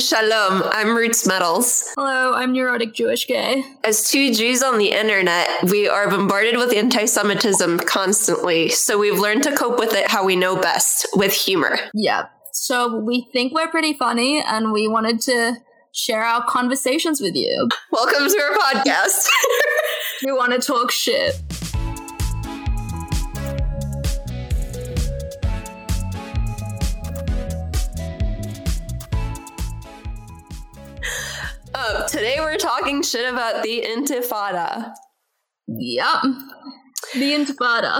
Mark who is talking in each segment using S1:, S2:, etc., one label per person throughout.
S1: Shalom, I'm Roots Metals.
S2: Hello, I'm Neurotic Jewish Gay.
S1: As two Jews on the internet, we are bombarded with anti Semitism constantly, so we've learned to cope with it how we know best with humor.
S2: Yeah. So we think we're pretty funny, and we wanted to share our conversations with you.
S1: Welcome to our podcast.
S2: we want to talk shit.
S1: Uh, today we're talking shit about the Intifada.
S2: Yep. The Intifada.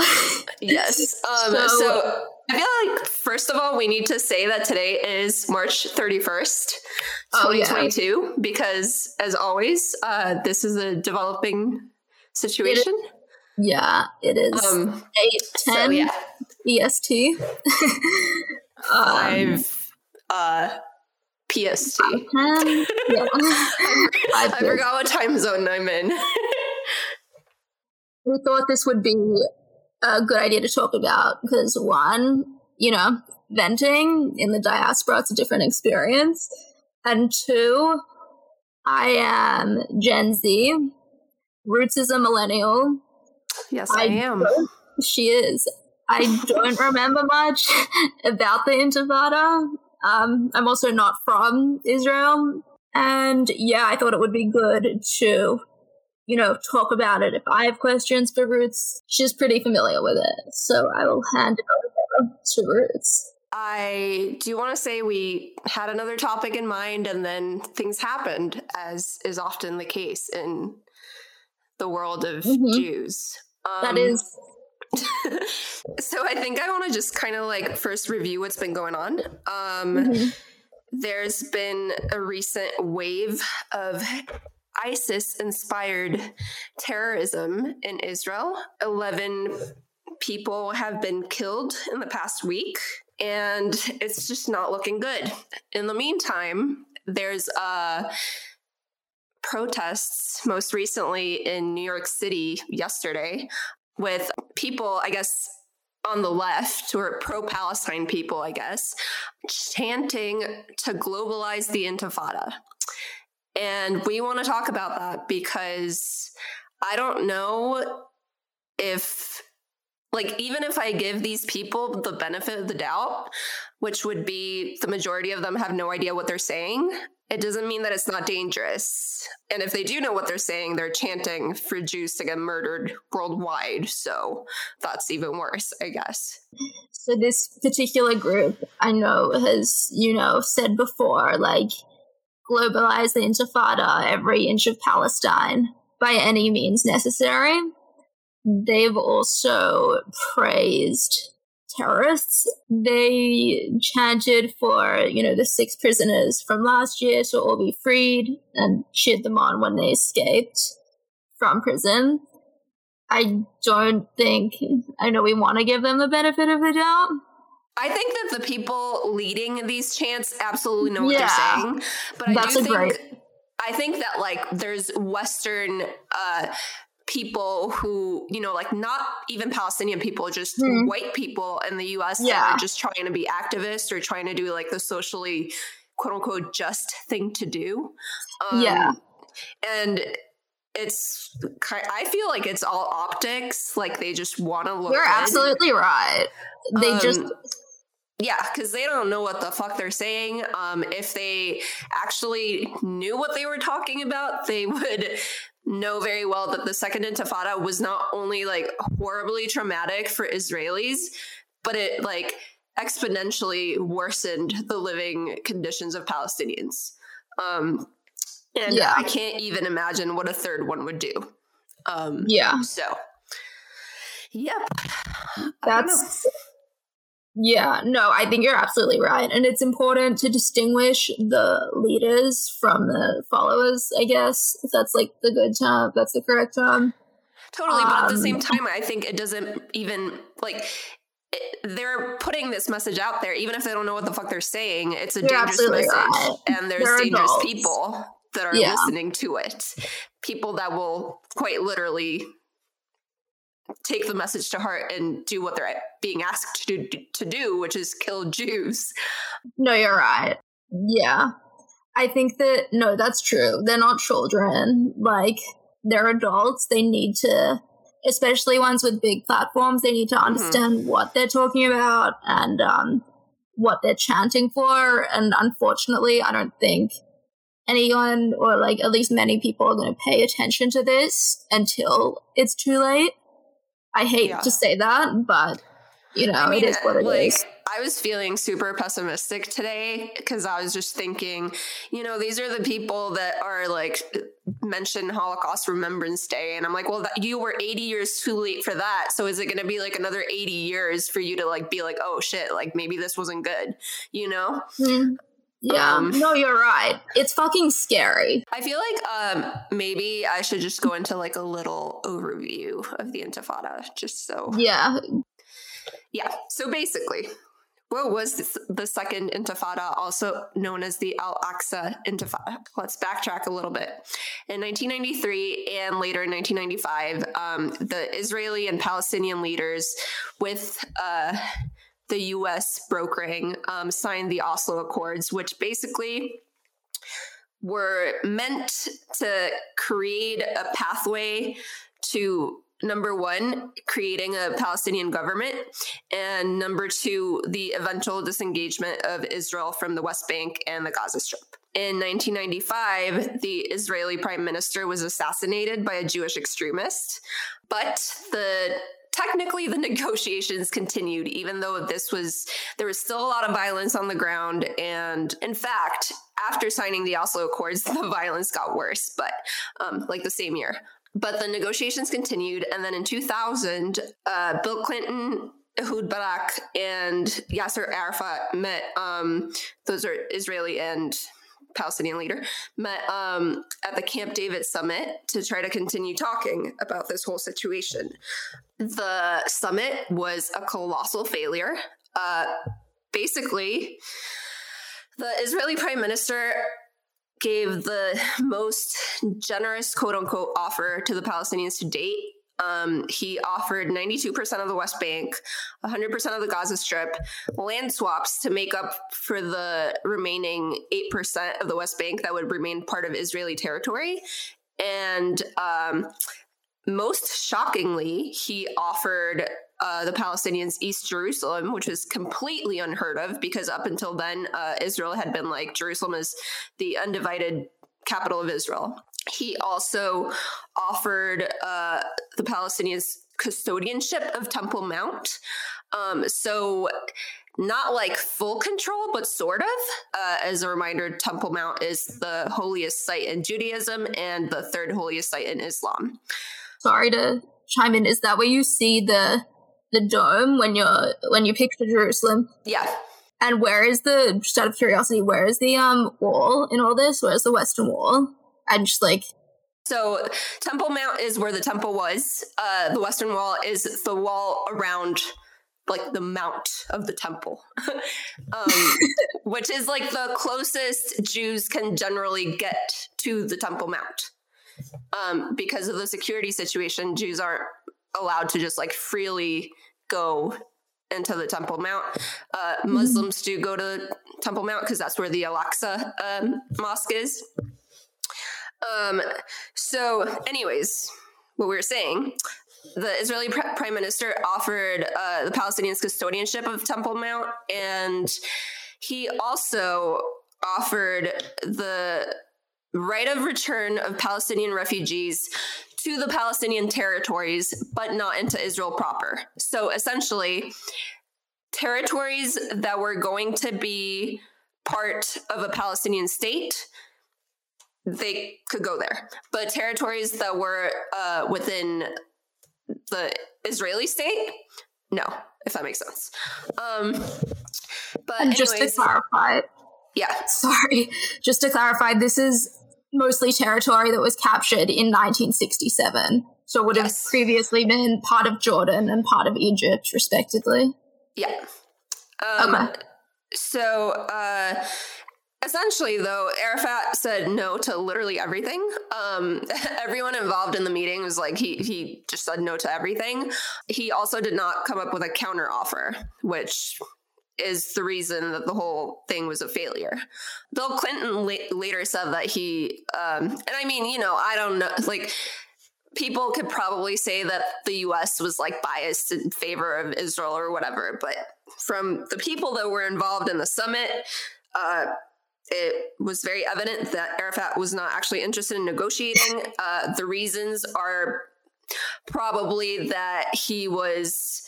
S1: yes. Um, so, so, I feel like, first of all, we need to say that today is March 31st, 2022, yeah. because as always, uh, this is a developing situation.
S2: It yeah, it is. Um, 8 10 so, yeah. EST.
S1: um, Five. Uh, PST. Um, yeah. I, I forgot what time zone I'm in.
S2: we thought this would be a good idea to talk about because one, you know, venting in the diaspora, it's a different experience. And two, I am Gen Z. Roots is a millennial.
S1: Yes, I, I am.
S2: She is. I don't remember much about the Intifada. Um, I'm also not from Israel. And yeah, I thought it would be good to, you know, talk about it. If I have questions for Roots, she's pretty familiar with it. So I will hand it over to Roots.
S1: I do want to say we had another topic in mind and then things happened, as is often the case in the world of mm-hmm. Jews.
S2: Um, that is
S1: so I think I want to just kind of like first review what's been going on. Um, mm-hmm. There's been a recent wave of ISIS inspired terrorism in Israel. 11 people have been killed in the past week, and it's just not looking good. In the meantime, there's uh, protests most recently in New York City yesterday with people, I guess, on the left or pro Palestine people, I guess, chanting to globalize the Intifada. And we want to talk about that because I don't know if, like, even if I give these people the benefit of the doubt, which would be the majority of them have no idea what they're saying, it doesn't mean that it's not dangerous. And if they do know what they're saying, they're chanting for Jews to get murdered worldwide. So that's even worse, I guess.
S2: So this particular group I know has, you know, said before, like, globalize the Intifada, every inch of Palestine by any means necessary. They've also praised terrorists. They chanted for, you know, the six prisoners from last year to all be freed and cheered them on when they escaped from prison. I don't think, I know we want to give them the benefit of the doubt.
S1: I think that the people leading these chants absolutely know what yeah, they're saying. But I do think, great. I think that like there's Western uh, people who, you know, like not even Palestinian people, just mm. white people in the US yeah. that are just trying to be activists or trying to do like the socially quote unquote just thing to do.
S2: Um, yeah.
S1: And it's I feel like it's all optics. Like they just want to look.
S2: You're good. absolutely right. They um, just
S1: yeah, because they don't know what the fuck they're saying. Um, if they actually knew what they were talking about, they would know very well that the second intifada was not only like horribly traumatic for Israelis, but it like exponentially worsened the living conditions of Palestinians. Um, and yeah. I can't even imagine what a third one would do. Um,
S2: yeah.
S1: So, yep.
S2: That's yeah, no, I think you're absolutely right. And it's important to distinguish the leaders from the followers, I guess, if that's like the good term, that's the correct term.
S1: Totally. But um, at the same um, time, I think it doesn't even like they're putting this message out there, even if they don't know what the fuck they're saying. It's a dangerous message. Right. And there's they're dangerous adults. people that are yeah. listening to it. People that will quite literally take the message to heart and do what they're being asked to do, to do which is kill Jews.
S2: No, you're right. Yeah. I think that no, that's true. They're not children. Like they're adults. They need to, especially ones with big platforms. They need to understand mm-hmm. what they're talking about and um, what they're chanting for. And unfortunately, I don't think anyone or like at least many people are going to pay attention to this until it's too late. I hate yeah. to say that, but you know, I mean, it is what it like, is.
S1: I was feeling super pessimistic today because I was just thinking, you know, these are the people that are like mentioned Holocaust Remembrance Day. And I'm like, well, that, you were 80 years too late for that. So is it going to be like another 80 years for you to like be like, oh shit, like maybe this wasn't good, you know?
S2: Mm. Yeah, um, no, you're right. It's fucking scary.
S1: I feel like um, maybe I should just go into like a little overview of the Intifada, just so.
S2: Yeah.
S1: Yeah. So basically, what was the second Intifada, also known as the Al Aqsa Intifada? Let's backtrack a little bit. In 1993 and later in 1995, um, the Israeli and Palestinian leaders, with uh, the US brokering, um, signed the Oslo Accords, which basically were meant to create a pathway to number one, creating a Palestinian government, and number two, the eventual disengagement of Israel from the West Bank and the Gaza Strip. In 1995, the Israeli prime minister was assassinated by a Jewish extremist, but the technically the negotiations continued even though this was there was still a lot of violence on the ground and in fact after signing the oslo accords the violence got worse but um, like the same year but the negotiations continued and then in 2000 uh, bill clinton Ehud Barak and Yasser Arafat met. Um, those are Israeli and Palestinian leader, met um, at the Camp David summit to try to continue talking about this whole situation. The summit was a colossal failure. Uh, basically, the Israeli prime minister gave the most generous quote unquote offer to the Palestinians to date um, he offered 92% of the West Bank, 100% of the Gaza Strip, land swaps to make up for the remaining 8% of the West Bank that would remain part of Israeli territory. And um, most shockingly, he offered uh, the Palestinians East Jerusalem, which was completely unheard of because up until then, uh, Israel had been like Jerusalem is the undivided capital of Israel. He also offered uh, the Palestinians custodianship of Temple Mount. Um, so not like full control, but sort of. Uh, as a reminder, Temple Mount is the holiest site in Judaism and the third holiest site in Islam.
S2: Sorry to chime in. Is that where you see the the dome when you're when you picture Jerusalem?
S1: Yeah.
S2: And where is the just out of curiosity, where is the um wall in all this? Where's the western wall? And just like
S1: so Temple Mount is where the temple was. Uh, the western wall is the wall around like the mount of the temple, um, which is like the closest Jews can generally get to the Temple Mount. Um, because of the security situation, Jews aren't allowed to just like freely go into the Temple Mount. Uh, mm-hmm. Muslims do go to Temple Mount because that's where the Al Aqsa um, mosque is. Um, so, anyways, what we were saying, the Israeli pr- prime minister offered uh, the Palestinians custodianship of Temple Mount, and he also offered the right of return of Palestinian refugees to the Palestinian territories, but not into Israel proper. So essentially, territories that were going to be part of a Palestinian state they could go there. But territories that were uh, within the Israeli state, no, if that makes sense. Um, but
S2: and just to clarify,
S1: yeah,
S2: sorry, just to clarify, this is mostly territory that was captured in 1967. So it would yes. have previously been part of Jordan and part of Egypt, respectively.
S1: Yeah. Um, okay. So, uh, Essentially, though, Arafat said no to literally everything. Um, everyone involved in the meeting was like, he, he just said no to everything. He also did not come up with a counter offer, which is the reason that the whole thing was a failure. Bill Clinton la- later said that he, um, and I mean, you know, I don't know, like people could probably say that the US was like biased in favor of Israel or whatever, but from the people that were involved in the summit, uh, it was very evident that Arafat was not actually interested in negotiating. Uh, the reasons are probably that he was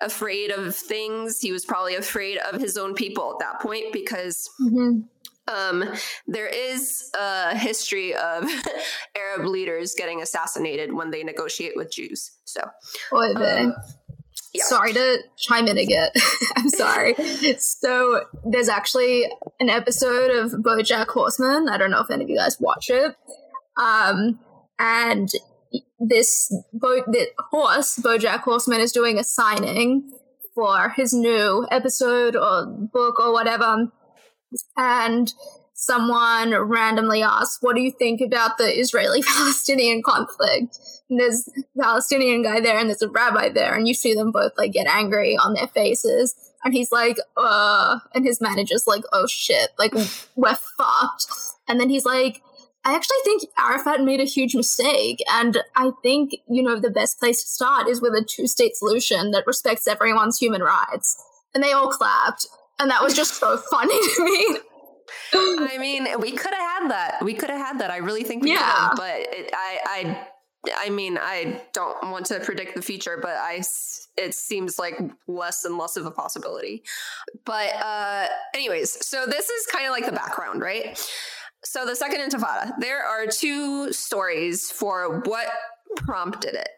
S1: afraid of things. He was probably afraid of his own people at that point because mm-hmm. um, there is a history of Arab leaders getting assassinated when they negotiate with Jews. So, um,
S2: yeah. Sorry to chime in again. I'm sorry. so there's actually an episode of BoJack Horseman. I don't know if any of you guys watch it. Um, and this Bo- the horse, BoJack Horseman, is doing a signing for his new episode or book or whatever. And someone randomly asks, What do you think about the Israeli Palestinian conflict? And there's a Palestinian guy there and there's a rabbi there, and you see them both like get angry on their faces. And he's like, uh, and his manager's like, oh shit, like we're fucked. And then he's like, I actually think Arafat made a huge mistake. And I think, you know, the best place to start is with a two state solution that respects everyone's human rights. And they all clapped. And that was just so funny to me.
S1: I mean, we could have had that. We could have had that. I really think we yeah. could have, but it, I, I, I mean, I don't want to predict the future, but I, it seems like less and less of a possibility. But, uh, anyways, so this is kind of like the background, right? So the second intifada, there are two stories for what prompted it.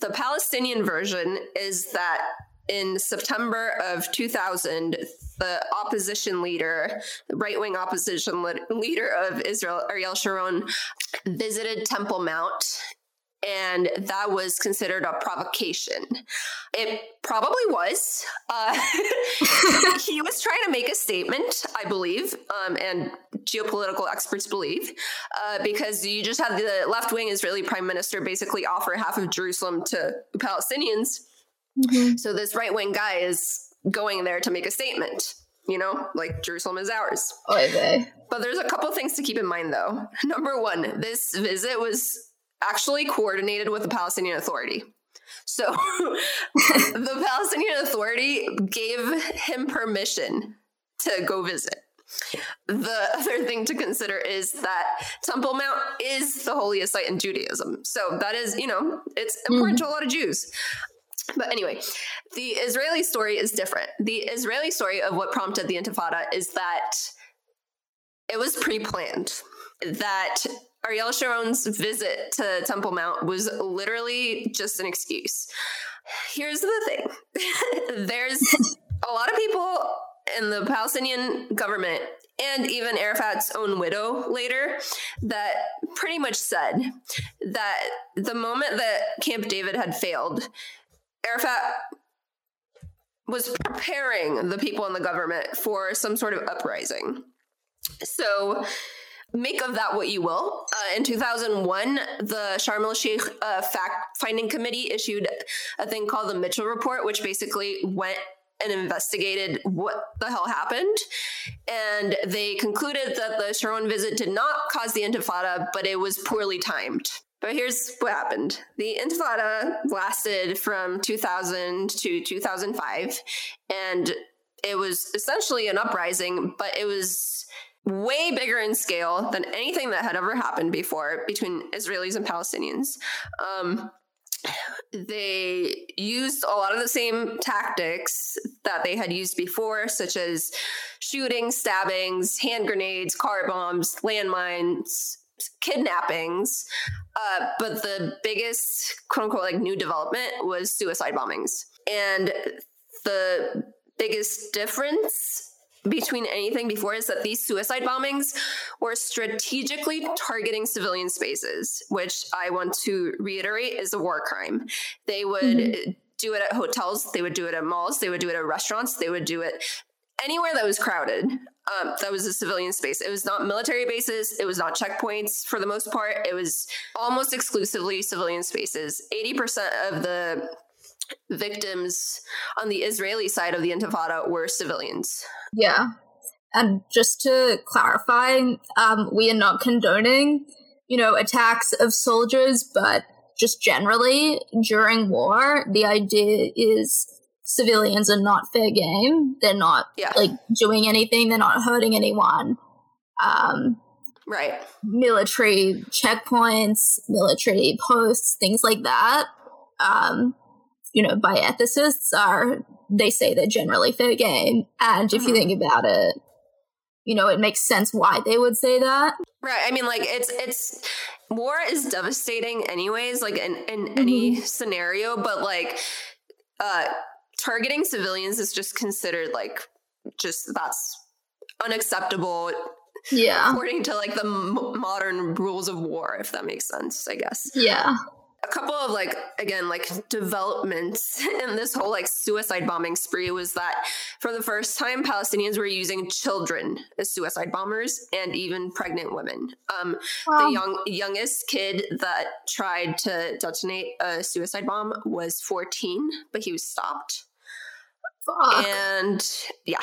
S1: The Palestinian version is that in September of 2000, the opposition leader, the right wing opposition leader of Israel, Ariel Sharon, visited Temple Mount and that was considered a provocation. It probably was. Uh, he was trying to make a statement, I believe, um, and geopolitical experts believe, uh, because you just had the left wing Israeli prime minister basically offer half of Jerusalem to Palestinians. Mm-hmm. So this right wing guy is going there to make a statement. You know, like Jerusalem is ours.
S2: Okay.
S1: But there's a couple things to keep in mind, though. Number one, this visit was actually coordinated with the Palestinian Authority. So the Palestinian Authority gave him permission to go visit. The other thing to consider is that Temple Mount is the holiest site in Judaism. So that is, you know, it's important mm. to a lot of Jews. But anyway, the Israeli story is different. The Israeli story of what prompted the Intifada is that it was pre planned, that Ariel Sharon's visit to Temple Mount was literally just an excuse. Here's the thing there's a lot of people in the Palestinian government and even Arafat's own widow later that pretty much said that the moment that Camp David had failed, Arafat was preparing the people in the government for some sort of uprising. So make of that what you will. Uh, in 2001, the Sharm el Sheikh uh, Fact Finding Committee issued a thing called the Mitchell Report, which basically went and investigated what the hell happened. And they concluded that the Sharon visit did not cause the intifada, but it was poorly timed. But here's what happened. The intifada lasted from 2000 to 2005, and it was essentially an uprising, but it was way bigger in scale than anything that had ever happened before between Israelis and Palestinians. Um, they used a lot of the same tactics that they had used before, such as shooting, stabbings, hand grenades, car bombs, landmines, kidnappings. Uh, but the biggest, quote unquote, like new development was suicide bombings. And the biggest difference between anything before is that these suicide bombings were strategically targeting civilian spaces, which I want to reiterate is a war crime. They would mm-hmm. do it at hotels, they would do it at malls, they would do it at restaurants, they would do it anywhere that was crowded. Um, that was a civilian space. It was not military bases. It was not checkpoints for the most part. It was almost exclusively civilian spaces. 80% of the victims on the Israeli side of the Intifada were civilians.
S2: Yeah. And just to clarify, um, we are not condoning, you know, attacks of soldiers, but just generally during war, the idea is civilians are not fair game. They're not
S1: Yeah.
S2: like doing anything. They're not hurting anyone. Um,
S1: Right.
S2: military checkpoints, military posts, things like that. Um, you know, by ethicists are they say they're generally fair game, and if you
S1: Mhm.
S2: think about it, you know, it makes sense why they would say that.
S1: Right. I mean, like it's it's war is devastating, anyways. Like in in any scenario, but like uh targeting civilians is just considered like just that's unacceptable
S2: Yeah,
S1: according to like the m- modern rules of war, if that makes sense. I guess.
S2: Yeah,
S1: a couple of like again like developments in this whole like suicide bombing spree was that for the first time palestinians were using children as suicide bombers and even pregnant women. Um
S2: Well,
S1: the young youngest kid that tried to detonate a suicide bomb was 14 but he was stopped
S2: fuck.
S1: and yeah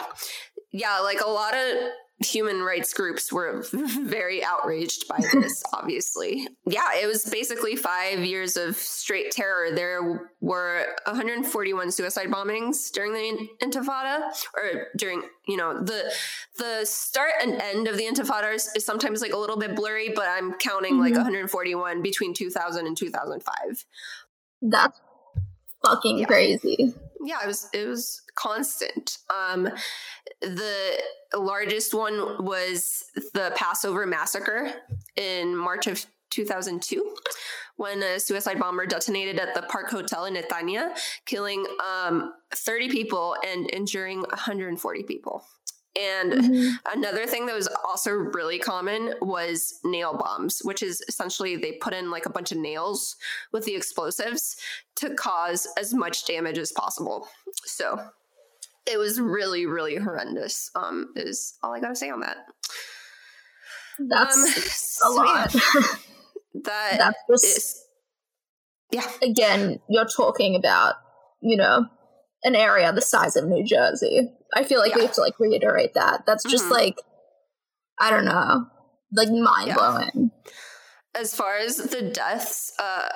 S1: yeah like a lot of human rights groups were very outraged by this obviously yeah it was basically five years of straight terror there were 141 suicide bombings during the intifada or during you know the the start and end of the intifada is, is sometimes like a little bit blurry but i'm counting like
S2: Mhm.
S1: 141 between 2000 and 2005
S2: That's fucking
S1: Yeah.
S2: crazy.
S1: Yeah it was it was constant. Um the largest one was the passover massacre in march of 2002 when a suicide bomber detonated at the park hotel in netanya killing um 30 people and injuring 140 people and
S2: Mhm.
S1: Another thing that was also really common was nail bombs, which is essentially they put in like a bunch of nails with the explosives to cause as much damage as possible. So it was really, really horrendous. Um, is all I gotta say on that.
S2: That's
S1: um,
S2: a
S1: so yeah,
S2: lot.
S1: that
S2: That's just
S1: is, yeah,
S2: again, you're talking about, you know, an area the size of New Jersey. I feel like we have to like reiterate that. That's just
S1: Mhm.
S2: like, I don't know, like mind blowing.
S1: as far as the deaths, uh,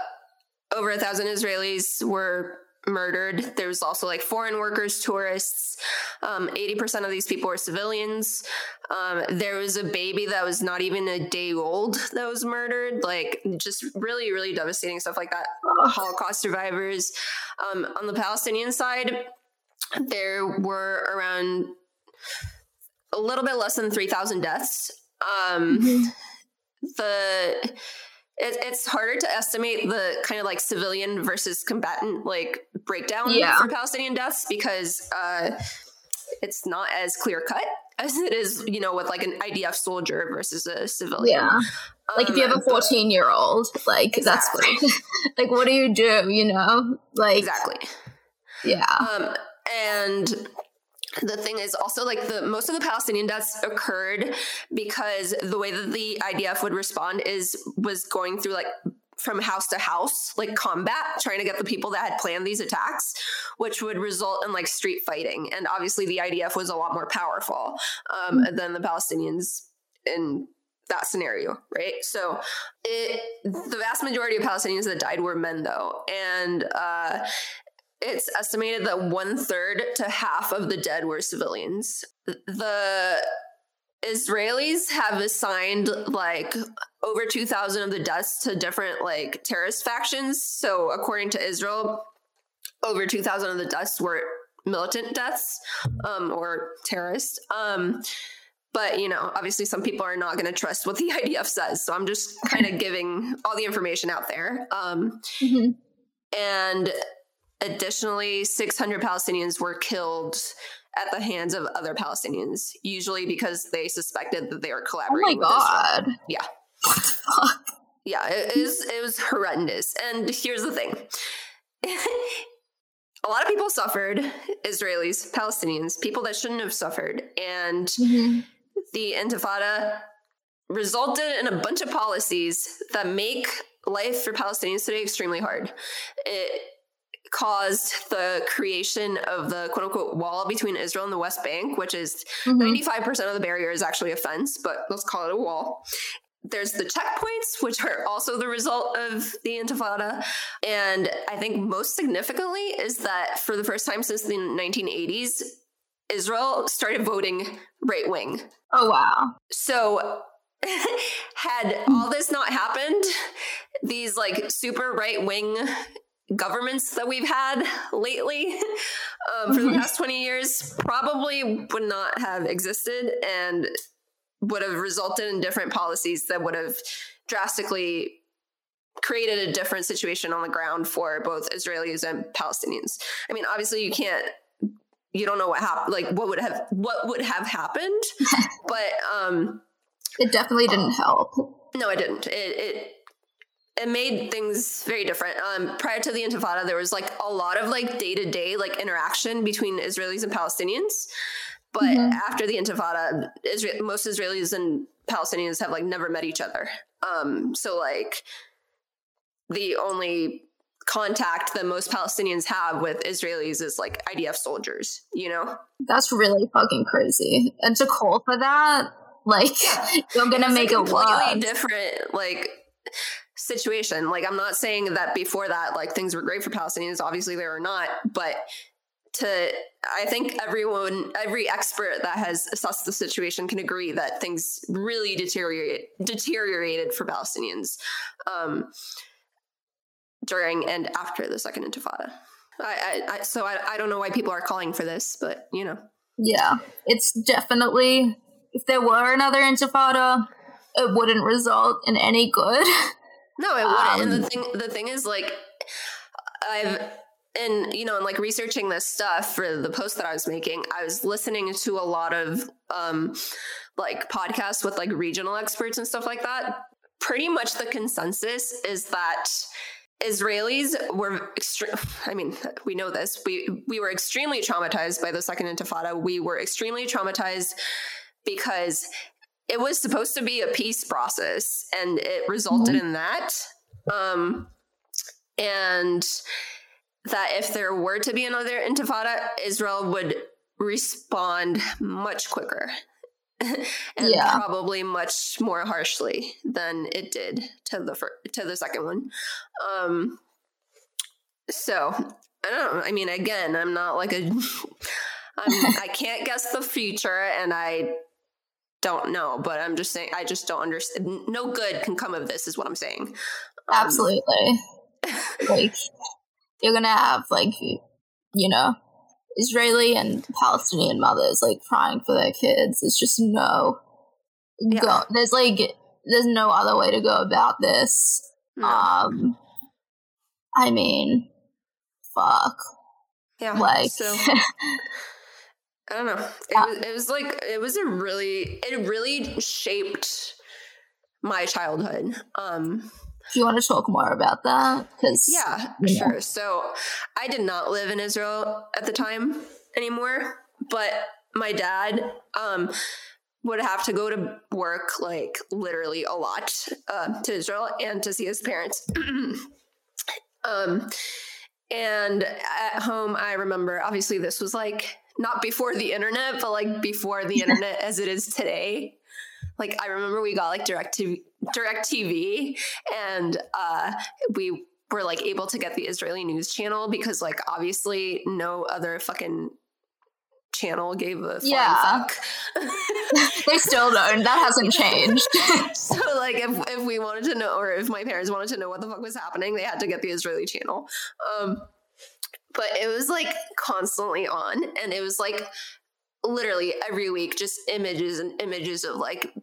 S1: over a thousand Israelis were murdered. There was also like foreign workers, tourists. Um, 80% of these people were civilians. Um, there was a baby that was not even a day old that was murdered. Like, just really, really devastating stuff like that. Holocaust survivors. Um, on the Palestinian side, there were around a little bit less than 3,000 deaths. Um,
S2: Mhm.
S1: the it, it's harder to estimate the kind of like civilian versus combatant like breakdown
S2: Yeah.
S1: for Palestinian deaths because uh, it's not as clear cut as it is, you know, with like an IDF soldier versus a civilian.
S2: Yeah. Like if you have a
S1: Um,
S2: 14 year old, like
S1: Exactly.
S2: that's like, what do you do? You know, like,
S1: exactly.
S2: yeah.
S1: Um, and the thing is also like the most of the Palestinian deaths occurred because the way that the IDF would respond is was going through like from house to house, like combat, trying to get the people that had planned these attacks, which would result in like street fighting. And obviously, the IDF was a lot more powerful um, than the Palestinians in that scenario, right? So, it the vast majority of Palestinians that died were men, though, and uh, it's estimated that one third to half of the dead were civilians. The Israelis have assigned like over 2,000 of the deaths to different like terrorist factions. So, according to Israel, over 2,000 of the deaths were militant deaths um, or terrorists. Um, but, you know, obviously some people are not going to trust what the IDF says. So, I'm just kind of giving all the information out there. Um,
S2: Mhm.
S1: and additionally 600 palestinians were killed at the hands of other palestinians usually because they suspected that they were collaborating.
S2: Oh my
S1: with Israel.
S2: god.
S1: Yeah.
S2: What the fuck?
S1: yeah it is it was horrendous and here's the thing a lot of people suffered israelis palestinians people that shouldn't have suffered and
S2: Mhm.
S1: the intifada resulted in a bunch of policies that make life for Palestinians today extremely hard. It caused the creation of the quote unquote wall between Israel and the West Bank, which is mm-hmm. 95% of the barrier is actually a fence, but let's call it a wall. There's the checkpoints, which are also the result of the Intifada. And I think most significantly is that for the first time since the 1980s, Israel started voting right wing.
S2: Oh, wow.
S1: So had all this not happened, these like super right wing governments that we've had lately um, for the mm-hmm. past 20 years probably would not have existed and would have resulted in different policies that would have drastically created a different situation on the ground for both Israelis and Palestinians. I mean, obviously you can't you don't know what happened like what would have what would have happened, but um
S2: it definitely didn't help.
S1: No, it didn't. It it it made things very different. Um, prior to the Intifada, there was like a lot of like day to day like interaction between Israelis and Palestinians. But mm-hmm. after the Intifada, Israel, most Israelis and Palestinians have like never met each other. Um, so like the only contact that most Palestinians have with Israelis is like IDF soldiers, you know?
S2: That's really fucking crazy. And to call for that, like you're gonna make a completely
S1: different like situation. Like I'm not saying that before that like things were great for Palestinians. Obviously they were not, but to I think everyone every expert that has assessed the situation can agree that things really deteriorate deteriorated for Palestinians um, during and after the second Intifada. I, I, I so I, I don't know why people are calling for this, but you know.
S2: Yeah, it's definitely if there were another Intifada, it wouldn't result in any good.
S1: No, it wouldn't. Um, and the um, thing the thing is like I've and you know, and like researching this stuff for the post that I was making, I was listening to a lot of um like podcasts with like regional experts and stuff like that. Pretty much the consensus is that Israelis were extreme. I mean, we know this. We we were extremely traumatized by the second Intifada. We were extremely traumatized because it was supposed to be a peace process and it resulted mm-hmm. in that. Um, and that if there were to be another intifada, Israel would respond much quicker and yeah. probably much more harshly than it did to the fir- to the second one. Um, so I don't know. I mean, again, I'm not like a. I'm, I can't guess the future, and I don't know, but I'm just saying I just don't understand. No good can come of this, is what I'm saying. Um,
S2: Absolutely. like you're gonna have like you know Israeli and Palestinian mothers like crying for their kids. It's just no. Yeah. Go, there's like there's no other way to go about this. No. Um, I mean, fuck.
S1: Yeah. Like. So. I don't know. It was, it was like it was a really it really shaped my childhood. Um
S2: do you want to talk more about that? Because
S1: yeah, yeah, sure. So I did not live in Israel at the time anymore, but my dad um, would have to go to work like literally a lot uh, to Israel and to see his parents. um, and at home, I remember obviously this was like not before the internet, but like before the internet as it is today. Like I remember we got like DirecTV, direct TV and uh, we were like able to get the Israeli news channel because like obviously no other fucking channel gave a yeah. fuck.
S2: they still don't. That hasn't changed.
S1: so like if, if we wanted to know or if my parents wanted to know what the fuck was happening, they had to get the Israeli channel. Um but it was like constantly on and it was like literally every week just images and images of like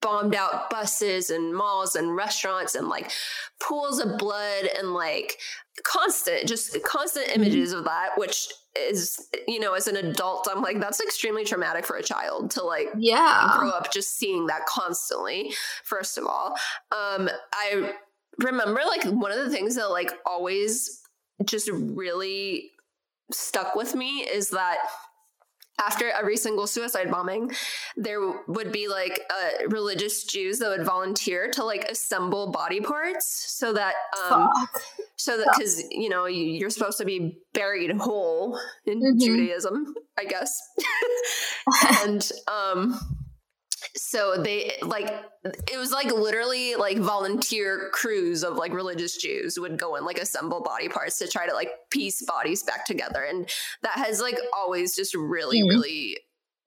S1: bombed out buses and malls and restaurants and like pools of blood and like constant just constant mm-hmm. images of that which is you know as an adult i'm like that's extremely traumatic for a child to like
S2: yeah
S1: grow up just seeing that constantly first of all um i remember like one of the things that like always just really stuck with me is that after every single suicide bombing, there would be like uh, religious Jews that would volunteer to like assemble body parts so that, um,
S2: Fuck.
S1: so that because you know you, you're supposed to be buried whole in
S2: Mhm.
S1: Judaism, I guess, and um, so they like it was like literally like volunteer crews of like religious Jews would go and like assemble body parts to try to like piece bodies back together, and that has like always just really
S2: Mhm.
S1: really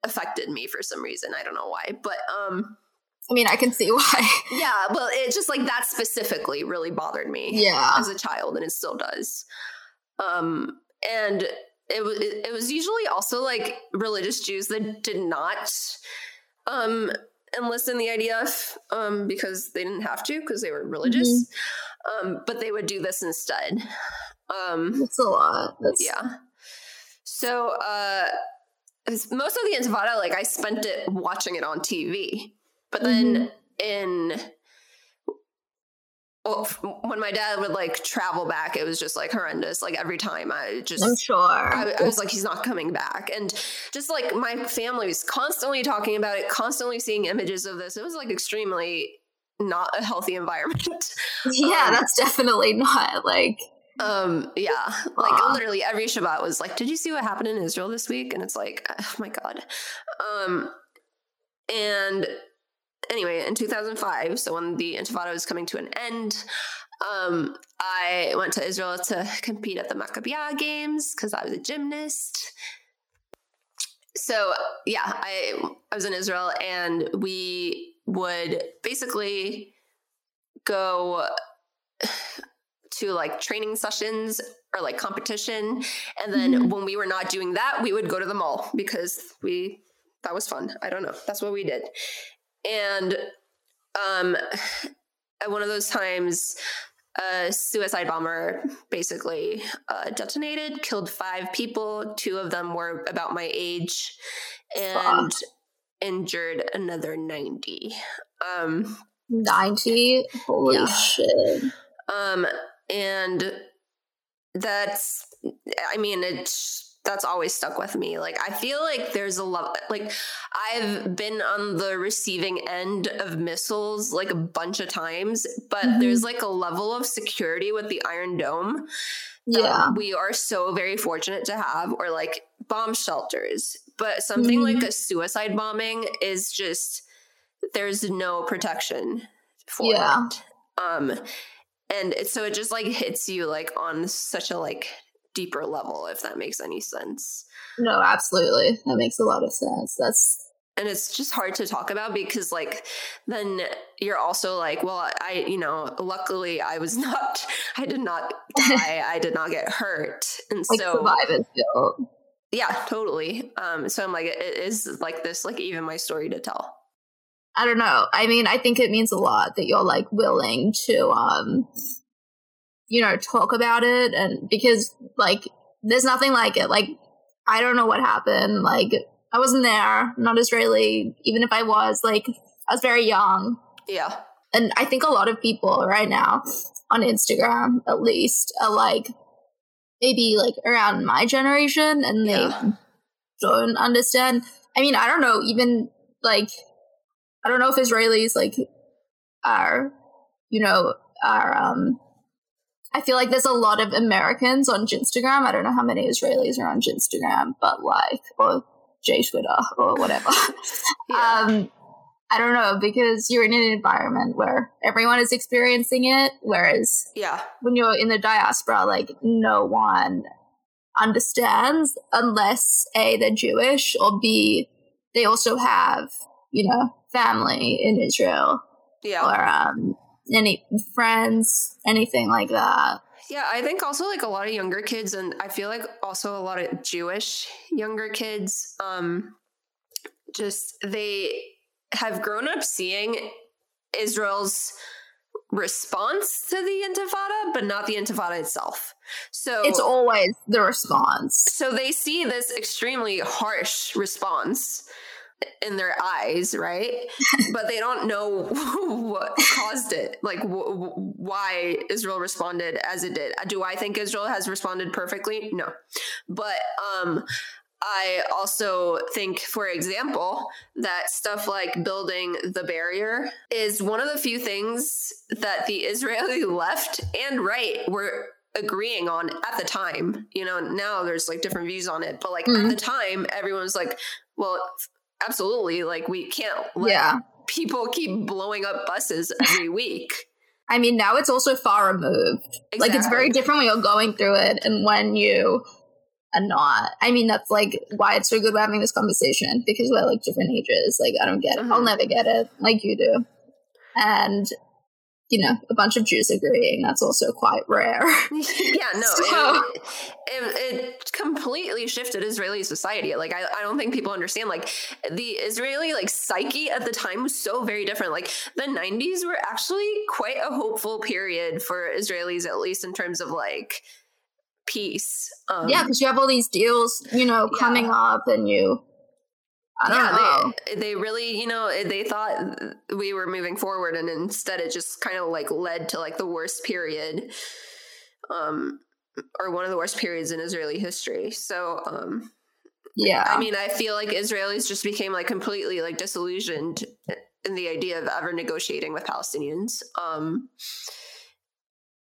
S1: affected me for some reason. I don't know why, but um,
S2: I mean, I can see why.
S1: yeah, well, it just like that specifically really bothered me
S2: yeah.
S1: as a child and it still does um and it was it was usually also like religious jews that did not um enlist in the idf um because they didn't have to because they were religious. Um but they would do this instead. Um
S2: That's a lot. That's,
S1: yeah. So uh most of the intifada like i spent it watching it on tv but then in well, when my dad would like travel back it was just like horrendous like every time i just
S2: I'm sure.
S1: I, I was like he's not coming back and just like my family was constantly talking about it constantly seeing images of this it was like extremely not a healthy environment
S2: yeah,
S1: um,
S2: that's definitely not like.
S1: um yeah like
S2: Aw.
S1: literally every shabbat was like did you see what happened in israel this week and it's like oh my god um and anyway in 2005 so when the intifada was coming to an end um i went to israel to compete at the maccabiah games because i was a gymnast. So yeah i i was in israel and we would basically go to like training sessions or like competition. And then
S2: Mhm.
S1: when we were not doing that we would go to the mall because we that was fun. I don't know. That's what we did and um at one of those times a suicide bomber basically uh, detonated killed five people. Two of them were about my age and injured another 90 um
S2: 90 holy
S1: Yeah.
S2: shit.
S1: Um and that's i mean it's that's always stuck with me like i feel like there's a lot like i've been on the receiving end of missiles like a bunch of times but
S2: Mhm.
S1: there's like a level of security with the iron dome that
S2: yeah
S1: we are so very fortunate to have or like bomb shelters but something
S2: Mhm.
S1: like a suicide bombing is just there's no protection for
S2: Yeah.
S1: it um and so it just like hits you like on such a like deeper level if that makes any sense.
S2: No absolutely. That makes a lot of sense. That's
S1: and it's just hard to talk about because like then you're also like well i you know luckily i was not i did not die. I did not get hurt. And
S2: like
S1: so
S2: guilt
S1: yeah totally. Um so i'm like it is like this like even my story to tell.
S2: I don't know. I mean, I think it means a lot that you're like willing to, um, you know, talk about it. And because like, there's nothing like it. Like, I don't know what happened. Like, I wasn't there, not Israeli. Even if I was, like, I was very young.
S1: yeah
S2: And I think a lot of people right now on Instagram, at least, are like, maybe like around my generation and they
S1: Yeah.
S2: don't understand. I mean, I don't know, even like, I don't know if Israelis like are, you know, are, um, I feel like there's a lot of Americans on Instagram. I don't know how many Israelis are on Instagram, but like, or J Twitter or whatever.
S1: yeah
S2: Um, I don't know because you're in an environment where everyone is experiencing it, whereas
S1: yeah
S2: when you're in the diaspora, like no one understands unless A, they're Jewish, or B, they also have, you know, family in Israel
S1: yeah
S2: or um, any friends, anything like that.
S1: Yeah, I think also like a lot of younger kids, and I feel like also a lot of Jewish younger kids, um, just they have grown up seeing Israel's response to the Intifada, but not the Intifada itself. So
S2: It's always the response.
S1: so they see this extremely harsh response in their eyes, right? but they don't know what caused it, like w- w- why Israel responded as it did. Do I think Israel has responded perfectly? No, but um, I also think, for example, that stuff like building the barrier is one of the few things that the Israeli left and right were agreeing on at the time. You know, now there's like different views on it, but like mm-hmm. at the time, everyone was like, well, absolutely. Like, we can't yeah. people keep blowing up buses every week.
S2: I mean, now it's also far removed. Exactly. Like, it's very different when you're going through it and when you are not. I mean, that's like why it's so good we're having this conversation because we're like different ages. Like, I don't get it. Mm-hmm. I'll never get it like you do. And you know, a bunch of Jews agreeing. That's also quite rare.
S1: yeah, no, so. it, it, it, completely shifted Israeli society. Like, I, I don't think people understand. Like, the Israeli like psyche at the time was so very different. Like, the '90s were actually quite a hopeful period for Israelis, at least in terms of like peace.
S2: Um, yeah, because you have all these deals, you know, coming yeah. up, and you
S1: yeah, they, they really, you know, they thought we were moving forward, and instead it just kind of like led to like the worst period, um, or one of the worst periods in Israeli history. So, um,
S2: yeah,
S1: I mean, I feel like Israelis just became like completely like disillusioned in the idea of ever negotiating with Palestinians, um,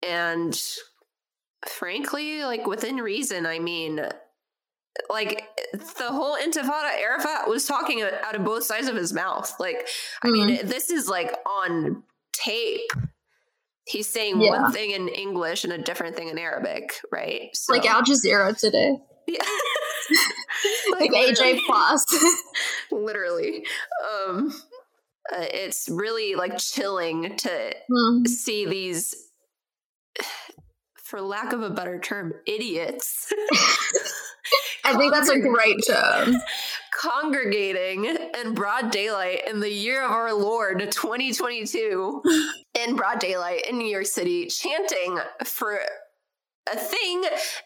S1: and frankly, like within reason, I mean like the whole intifada arafat was talking out of both sides of his mouth. Like i mm-hmm. mean this is like on tape. He's saying yeah. one thing in english and a different thing in arabic right?
S2: So, like al jazeera today. Yeah. Like, like aj plus
S1: literally. Um uh, it's really like chilling to mm-hmm. see these for lack of a better term idiots
S2: I think that's a great term.
S1: Congregating in broad daylight in the year of our Lord 2022 in broad daylight in New York City, chanting for a thing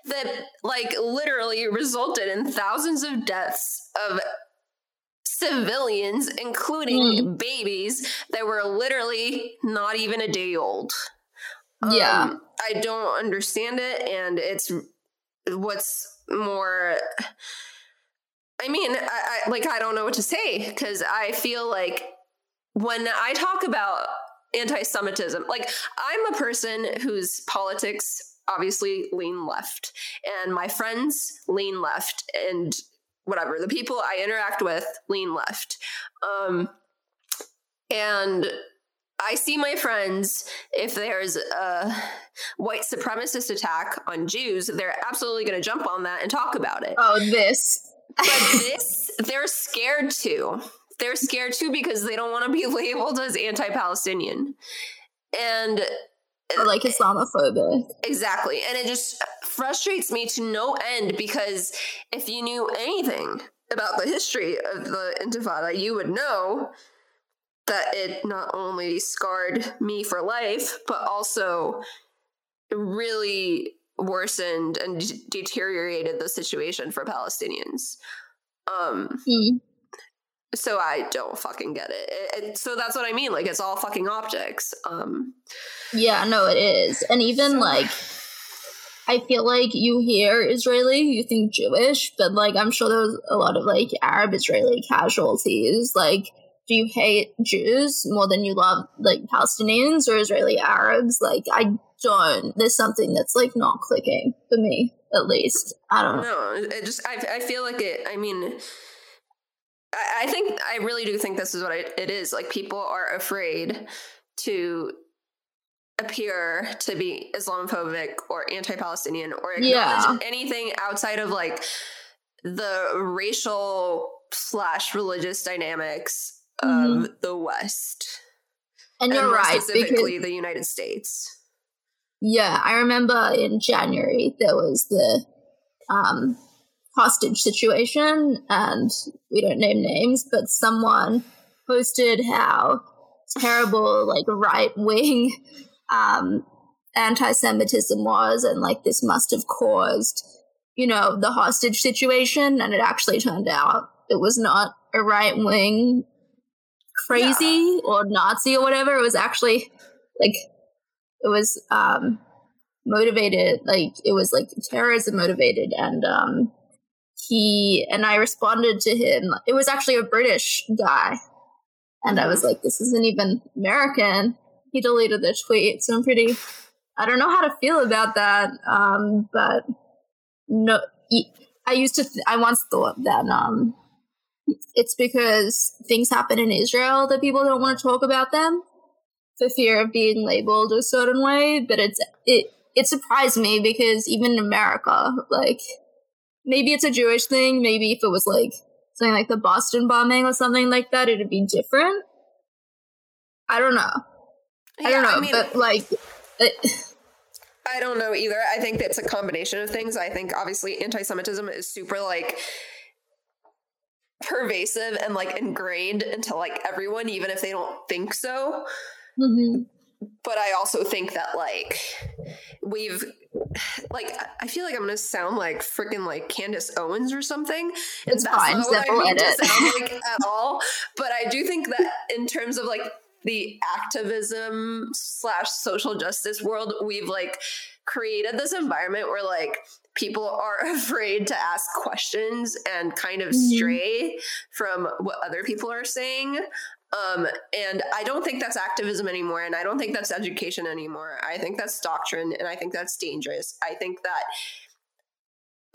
S1: that like literally resulted in thousands of deaths of civilians, including mm. babies that were literally not even a day old.
S2: Yeah. Um,
S1: I don't understand it. And it's what's more I mean, I, I, like I don't know what to say because I feel like when I talk about anti-Semitism, like I'm a person whose politics obviously lean left, and my friends lean left, and whatever the people I interact with lean left, um, and I see my friends, if there's a white supremacist attack on Jews, they're absolutely going to jump on that and talk about it.
S2: Oh, this.
S1: but this, they're scared to. They're scared too because they don't want to be labeled as anti Palestinian. And.
S2: Or like Islamophobic.
S1: Exactly. And it just frustrates me to no end because if you knew anything about the history of the Intifada, you would know that it not only scarred me for life, but also really worsened and d- deteriorated the situation for Palestinians. Um, mm. So I don't fucking get it. It, it. So that's what I mean. Like it's all fucking optics. Um,
S2: yeah, no, it is. And even so, like, I feel like you hear Israeli, you think Jewish, but like I'm sure there's a lot of like Arab Israeli casualties. Like do you hate Jews more than you love like Palestinians or Israeli Arabs? Like I don't. There's something that's like not clicking for me, at least. I don't know.
S1: No, it just I I feel like it. I mean. I, I think I really do think this is what I, it is. Like people are afraid to appear to be Islamophobic or anti-Palestinian or acknowledge yeah. anything outside of like the racial slash religious dynamics mm-hmm. of the West.
S2: And, and you're right.
S1: Specifically, the United States.
S2: Yeah, I remember in January there was the um, hostage situation, and we don't name names, but someone posted how terrible, like, right wing um, anti Semitism was, and like this must have caused, you know, the hostage situation. And it actually turned out it was not a right wing crazy yeah. or Nazi or whatever. It was actually like it was um motivated like it was like terrorism motivated and um he and I responded to him. It was actually a British guy. And I was like, this isn't even American. He deleted the tweet. So I'm pretty, I don't know how to feel about that. Um, but no, I used to, th- I once thought that, um, it's because things happen in Israel that people don't want to talk about them for fear of being labeled a certain way. But it's, it, it surprised me because even in America, like, maybe it's a Jewish thing. Maybe if it was like something like the Boston bombing or something like that, it'd be different. I don't know. Yeah, I don't know, I mean, but like. It,
S1: I don't know either. I think it's a combination of things. I think obviously anti-Semitism is super like pervasive and like ingrained into like everyone, even if they don't think so. Mm-hmm. But I also think that like we've like I feel like I'm gonna sound like freaking like Candace Owens or something.
S2: It's that's fine. Not what I mean to
S1: sound like at all. But I do think that in terms of like the activism slash social justice world, we've like created this environment where like people are afraid to ask questions and kind of mm-hmm. stray from what other people are saying. Um, and I don't think that's activism anymore. And I don't think that's education anymore. I think that's doctrine and I think that's dangerous. I think that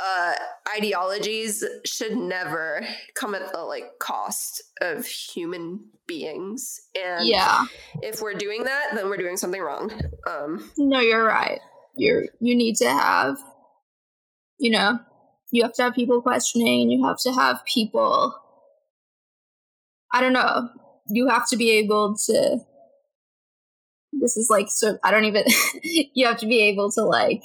S1: uh, ideologies should never come at the like cost of human beings. And
S2: yeah,
S1: if we're doing that, then we're doing something wrong. Um,
S2: no, you're right. You're you need to have, you know, you have to have people questioning. You have to have people. I don't know. You have to be able to. This is like so. I don't even. you have to be able to like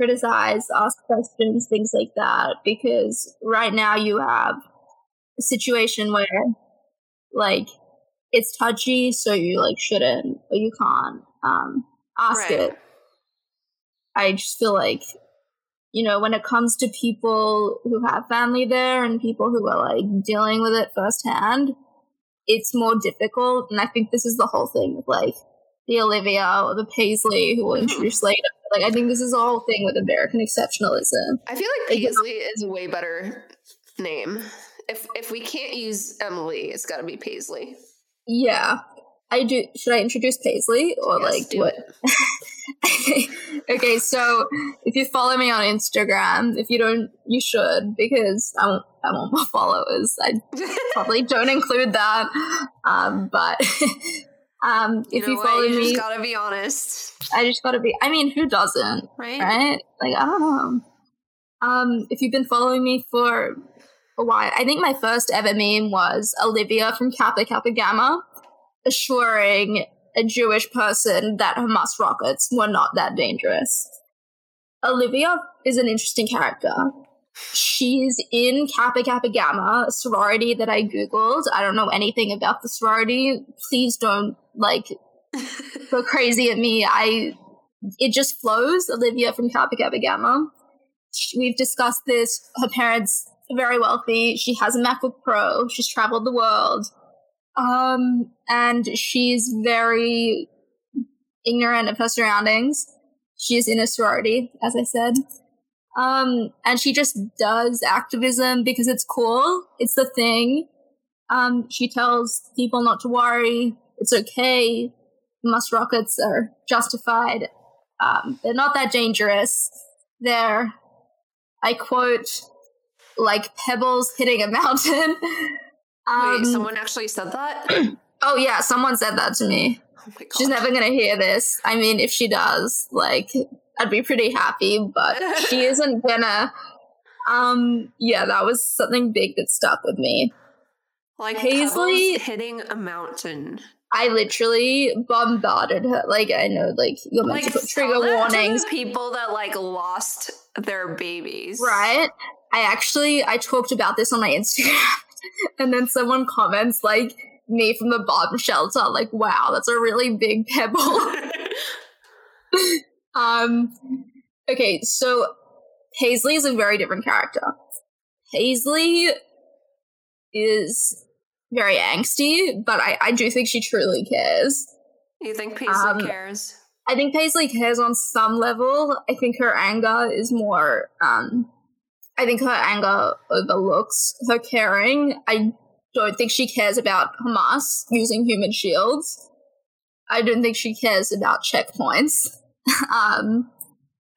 S2: criticize, ask questions, things like that. Because right now you have a situation where, like, it's touchy, so you like shouldn't or you can't um, ask right. it. I just feel like, you know, when it comes to people who have family there and people who are like dealing with it firsthand, it's more difficult. And I think this is the whole thing with like the Olivia or the Paisley who will introduce later. Like I think this is the whole thing with American exceptionalism.
S1: I feel like Paisley is a way better name. If if we can't use Emily, it's got to be Paisley.
S2: Yeah, I do. Should I introduce Paisley or yes, like what? okay, so if you follow me on Instagram, if you don't, you should because I want I want more followers. I probably don't include that, um, but um, if you, know you follow
S1: you
S2: me,
S1: just gotta be honest.
S2: I just gotta be. I mean, who doesn't?
S1: Right?
S2: Right? Like I don't know. Um, if you've been following me for a while, I think my first ever meme was Olivia from Kappa Kappa Gamma assuring a Jewish person that Hamas rockets were not that dangerous. Olivia is an interesting character. She's in Kappa Kappa Gamma, a sorority that I Googled. I don't know anything about the sorority. Please don't like go crazy at me. I it just flows. Olivia from Kappa Kappa Gamma. We've discussed this. Her parents are very wealthy. She has a MacBook Pro. She's traveled the world. Um, and she's very ignorant of her surroundings. She's in a sorority, as I said. Um, and she just does activism because it's cool. It's the thing. Um, she tells people not to worry. It's okay. Hamas rockets are justified. Um, they're not that dangerous. They're, I quote, like pebbles hitting a mountain.
S1: Um, Wait, someone actually said that?
S2: oh, yeah, someone said that to me. Oh She's never to hear this. I mean, if she does, like, I'd be pretty happy, but she isn't gonna. Um, yeah, that was something big that stuck with me.
S1: Like Paisley hitting a mountain.
S2: I literally bombarded her. Like I know, like you're meant like, to put trigger warnings.
S1: people that like lost their babies,
S2: right? I actually I talked about this on my Instagram, and then someone comments like me from the bomb shelter, like, "Wow, that's a really big pebble." Um, okay, so Paisley is a very different character. Paisley is very angsty, but I, I do think she truly cares.
S1: You think Paisley um, cares?
S2: I think Paisley cares on some level. I think her anger is more um, I think her anger overlooks her caring. I don't think she cares about Hamas using human shields. I don't think she cares about checkpoints. um,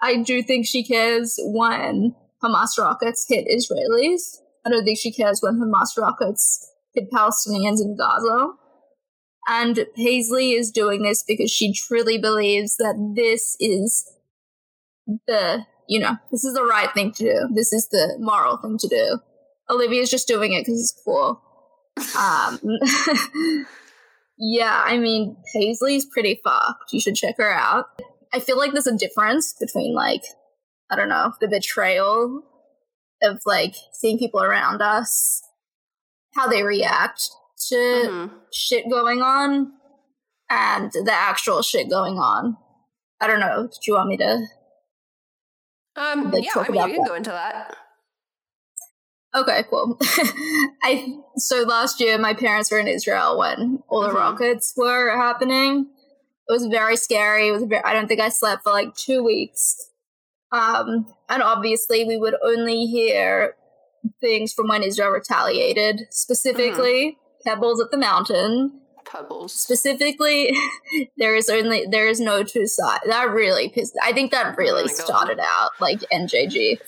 S2: I do think she cares when Hamas rockets hit Israelis. I don't think she cares when Hamas rockets hit Palestinians in Gaza. And Paisley is doing this because she truly believes that this is the, you know, this is the right thing to do. This is the moral thing to do. Olivia's just doing it because it's cool. Um, yeah, I mean, Paisley's pretty fucked. You should check her out. I feel like there's a difference between, like, I don't know, the betrayal of, like, seeing people around us, how they react to mm-hmm. shit going on, and the actual shit going on. I don't know. Do you want me to?
S1: Um, like, yeah, I mean, you can that? go into that.
S2: Okay, cool. I so last year my parents were in Israel when all the mm-hmm. rockets were happening. It was very scary. It was very, I don't think I slept for like two weeks. Um, and obviously we would only hear things from when Israel retaliated, specifically mm-hmm. pebbles at the mountain.
S1: Pebbles.
S2: Specifically, there is only there is no two sides. That really pissed. I think that really oh started out like NJG.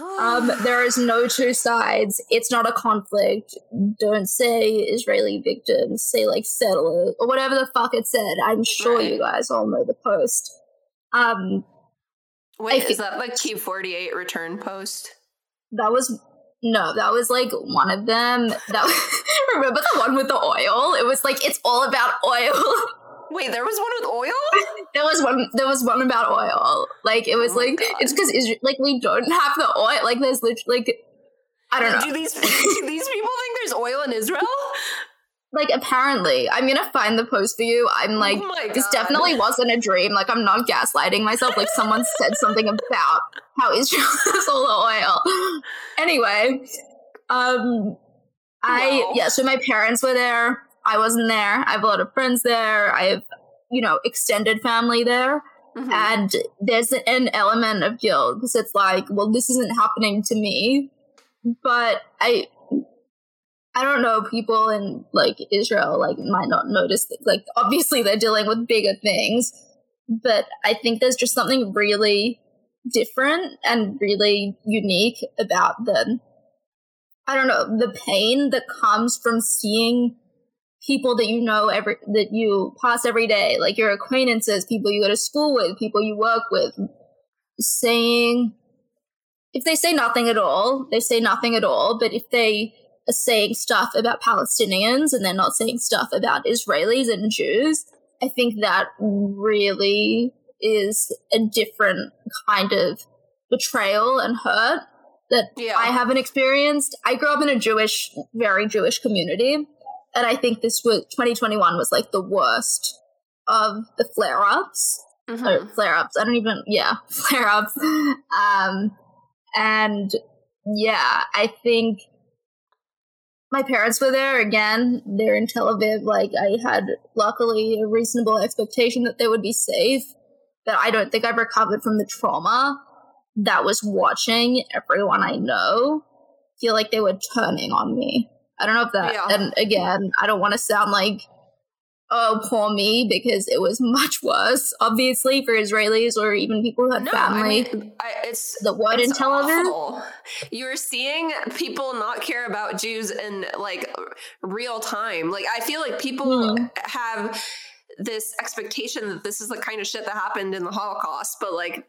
S2: Um, there is no two sides. It's not a conflict. Don't say Israeli victims. Say like settlers or whatever the fuck it said. I'm sure right. you guys all know the post. Um,
S1: Wait, is that like Q forty eight return post?
S2: That was no, that was like one of them. That was, remember the one with the oil? It was like it's all about oil.
S1: Wait, there was one with oil.
S2: there was one. There was one about oil. Like it was oh like God. it's because Israel. like we don't have the oil. Like there's literally like I don't know.
S1: Do these do these people think there's oil in Israel?
S2: Like apparently, I'm gonna find the post for you. I'm oh like, oh this definitely wasn't a dream. Like I'm not gaslighting myself. Like someone said something about how Israel has all the oil. Anyway, um, I wow. yeah. So my parents were there I wasn't there. I have a lot of friends there. I have, you know, extended family there. Mm-hmm. And there's an element of guilt because it's like, well, this isn't happening to me. But I, I don't know. People in like Israel like might not notice. Like obviously they're dealing with bigger things, but I think there's just something really different and really unique about the. I don't know the pain that comes from seeing people that you know every that you pass every day, like your acquaintances, people you go to school with, people you work with, saying if they say nothing at all, they say nothing at all. But if they are saying stuff about Palestinians and they're not saying stuff about Israelis and Jews, I think that really is a different kind of betrayal and hurt that yeah. I haven't experienced. I grew up in a Jewish, very Jewish community and I think this was 2021 was like the worst of the flare ups. Mm-hmm. Flare ups. I don't even yeah, flare ups. Um and yeah, I think my parents were there again. They're in Tel Aviv. Like I had luckily a reasonable expectation that they would be safe. But I don't think I've recovered from the trauma that was watching everyone I know feel like they were turning on me. I don't know if that, yeah. and again, I don't want to sound like, oh, poor me, because it was much worse, obviously, for Israelis or even people who had no, family.
S1: I mean, I, it's
S2: the what in Tel Aviv.
S1: You're seeing people not care about Jews in like real time. Like, I feel like people mm. have this expectation that this is the kind of shit that happened in the Holocaust, but like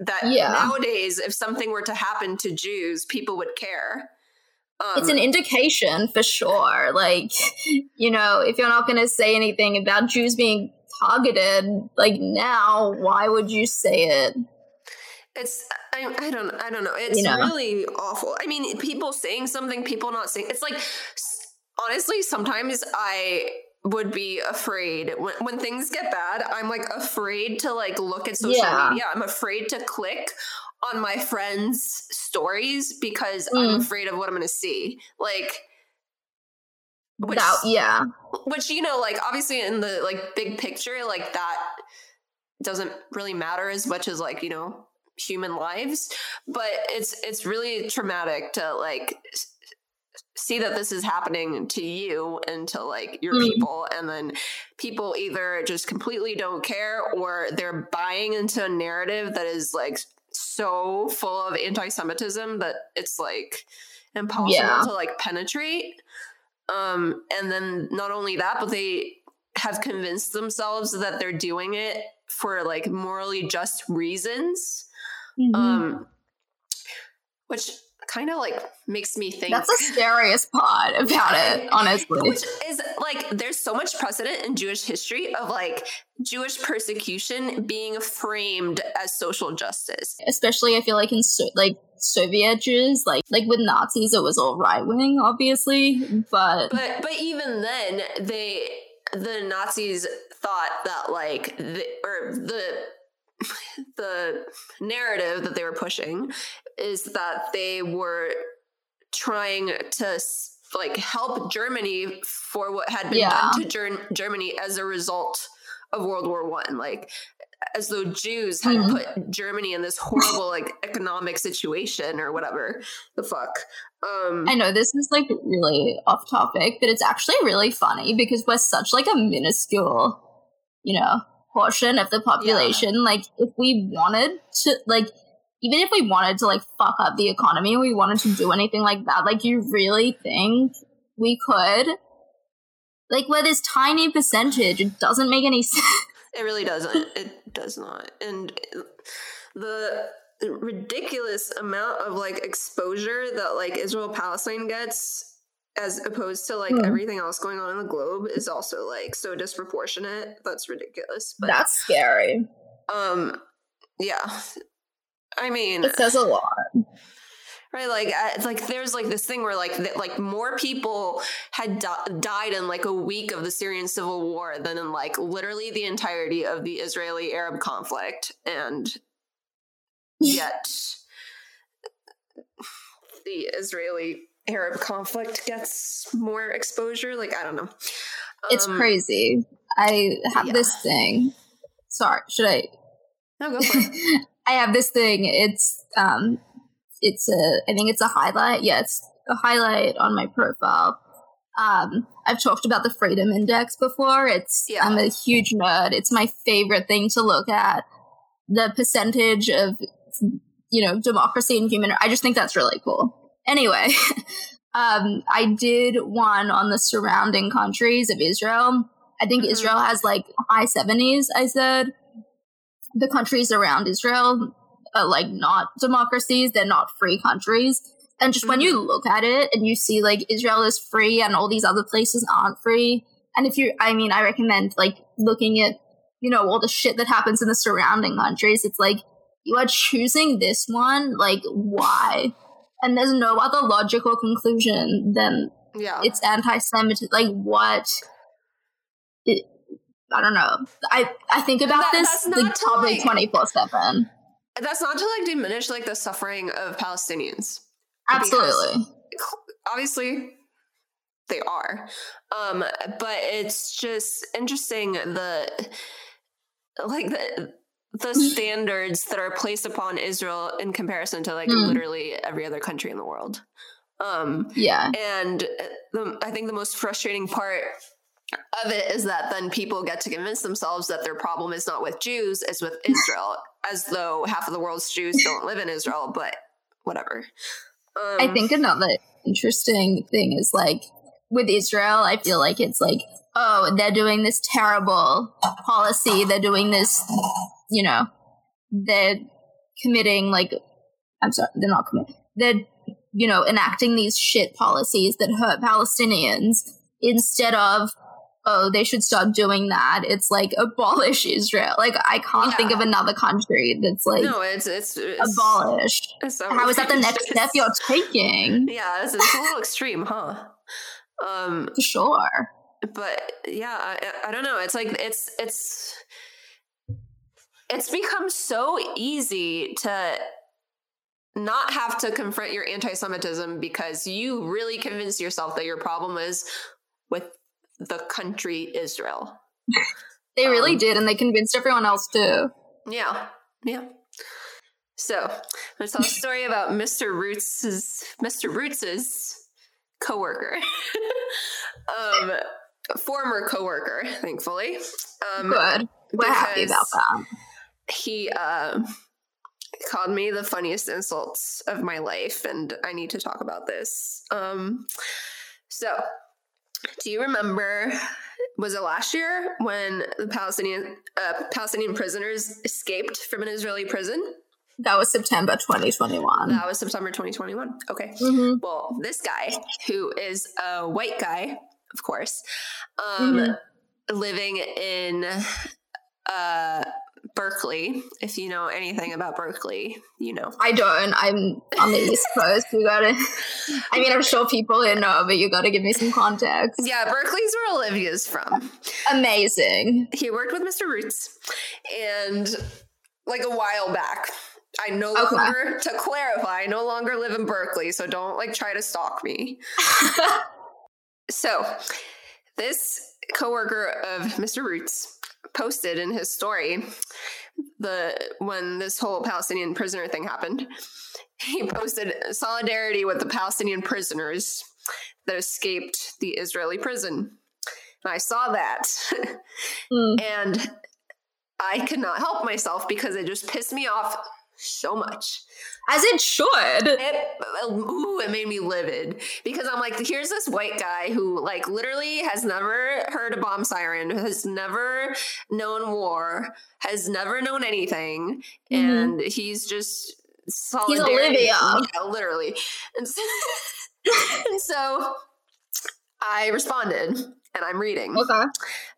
S1: that yeah. nowadays, if something were to happen to Jews, people would care.
S2: Um, it's an indication for sure. Like, you know, if you're not going to say anything about Jews being targeted, like now, why would you say it?
S1: It's I, I don't I don't know. It's you know? really awful. I mean, people saying something, people not saying. It's like honestly, sometimes I would be afraid when, when things get bad. I'm like afraid to like look at social yeah. media. I'm afraid to click on my friends' stories because mm. I'm afraid of what I'm going to see. Like,
S2: which, that, yeah.
S1: Which, you know, like, obviously in the, like, big picture, like, that doesn't really matter as much as, like, you know, human lives but it's it's really traumatic to like see that this is happening to you and to like your mm. people and then people either just completely don't care or they're buying into a narrative that is like so full of anti-semitism that it's like impossible yeah. to like penetrate um and then not only that but they have convinced themselves that they're doing it for like morally just reasons mm-hmm. um which kind of like makes me think
S2: that's the scariest part about it honestly.
S1: Which is like there's so much precedent in jewish history of like jewish persecution being framed as social justice.
S2: Especially i feel like in so, like soviet jews like like with nazis it was all right wing obviously but
S1: but but even then they the nazis thought that like the, or the the narrative that they were pushing is that they were trying to like help Germany for what had been yeah. done to Ger- Germany as a result of World War One. Like as though Jews had mm. put Germany in this horrible like economic situation or whatever the fuck. Um,
S2: I know this is like really off topic, but it's actually really funny because we're such like a minuscule, you know, portion of the population. Yeah. Like if we wanted to like even if we wanted to like fuck up the economy we wanted to do anything like that, like you really think we could? Like with this tiny percentage, it doesn't make any sense.
S1: It really doesn't. It does not. And the ridiculous amount of like exposure that like Israel Palestine gets as opposed to like mm. everything else going on in the globe is also like so disproportionate. That's ridiculous.
S2: But, That's scary.
S1: Um, yeah. I mean,
S2: it says a lot.
S1: Right, like, uh, like there's like this thing where like th- like more people had di- died in like a week of the Syrian civil war than in like literally the entirety of the Israeli Arab conflict, and yet the Israeli Arab conflict gets more exposure. Like, I don't know.
S2: It's um, crazy. I have yeah. this thing. Sorry, should I?
S1: No, go for it.
S2: I have this thing. It's um, it's a. I think it's a highlight. Yeah, it's a highlight on my profile. Um, I've talked about the Freedom Index before. It's yeah. I'm a huge nerd. It's my favorite thing to look at. The percentage of you know democracy and human. I just think that's really cool. Anyway, um, I did one on the surrounding countries of Israel. I think mm-hmm. Israel has like high 70s, I said. The countries around Israel are like not democracies, they're not free countries. And just mm-hmm. when you mm-hmm. look at it and you see like Israel is free and all these other places aren't free. And if you, I mean, I recommend like looking at, you know, all the shit that happens in the surrounding countries. It's like, you are choosing this one. Like, why? And there's no other logical conclusion than
S1: yeah.
S2: it's anti-semitic like what? It, i don't know. I i think about that, this like probably 24 7
S1: that's not to like diminish like the suffering of palestinians.
S2: Absolutely.
S1: Obviously they are. Um but it's just interesting the like the the standards that are placed upon Israel in comparison to like mm. literally every other country in the world. Um,
S2: yeah.
S1: And the, I think the most frustrating part of it is that then people get to convince themselves that their problem is not with Jews, it's with Israel, as though half of the world's Jews don't live in Israel, but whatever.
S2: Um, I think another interesting thing is like with Israel, I feel like it's like, oh, they're doing this terrible policy, they're doing this you know, they're committing like I'm sorry, they're not committing. They're you know enacting these shit policies that hurt Palestinians instead of oh they should stop doing that. It's like abolish Israel. Like I can't yeah. think of another country that's like
S1: no, it's it's, it's
S2: abolished. It's How is that the next step you're taking?
S1: Yeah, it's, it's a little extreme, huh?
S2: Um, For sure.
S1: But yeah, I, I don't know. It's like it's it's it's become so easy to not have to confront your anti-Semitism because you really convince yourself that your problem is with the country Israel.
S2: they really um, did, and they convinced everyone else too.
S1: Yeah, yeah. So I'm gonna tell a story about Mr. Roots's Mr. Roots's coworker. um former coworker, thankfully. Um
S2: Good. We're happy about that.
S1: He uh, called me the funniest insults of my life, and I need to talk about this. Um, so, do you remember? Was it last year when the Palestinian uh, Palestinian prisoners escaped from an Israeli prison?
S2: That was September 2021.
S1: That was September 2021. Okay.
S2: hmm
S1: Well, this guy, who is a white guy, of course, um, living in uh, Berkeley. If you know anything about Berkeley, you know.
S2: I don't. I'm on the East Coast. You gotta. I mean, I'm sure people here know, but you gotta give me some context.
S1: Yeah, Berkeley's where Olivia's from.
S2: Amazing.
S1: He worked with Mr. Roots, and like a while back. I no
S2: Okay.
S1: longer, to clarify, I no longer live in Berkeley, so don't like try to stalk me. So, this coworker of Mr. Roots posted in his story the when this whole Palestinian prisoner thing happened. He posted solidarity with the Palestinian prisoners that escaped the Israeli prison. And I saw that
S2: Mm.
S1: and I could not help myself because it just pissed me off so much
S2: As it should.
S1: it, ooh, it made me livid because I'm like, here's this white guy who, like, literally has never heard a bomb siren, has never known war, has never known anything,
S2: Mhm.
S1: and he's just solidarity.
S2: He's Olivia.
S1: Yeah, literally. And so, and so I responded, and I'm reading.
S2: Okay.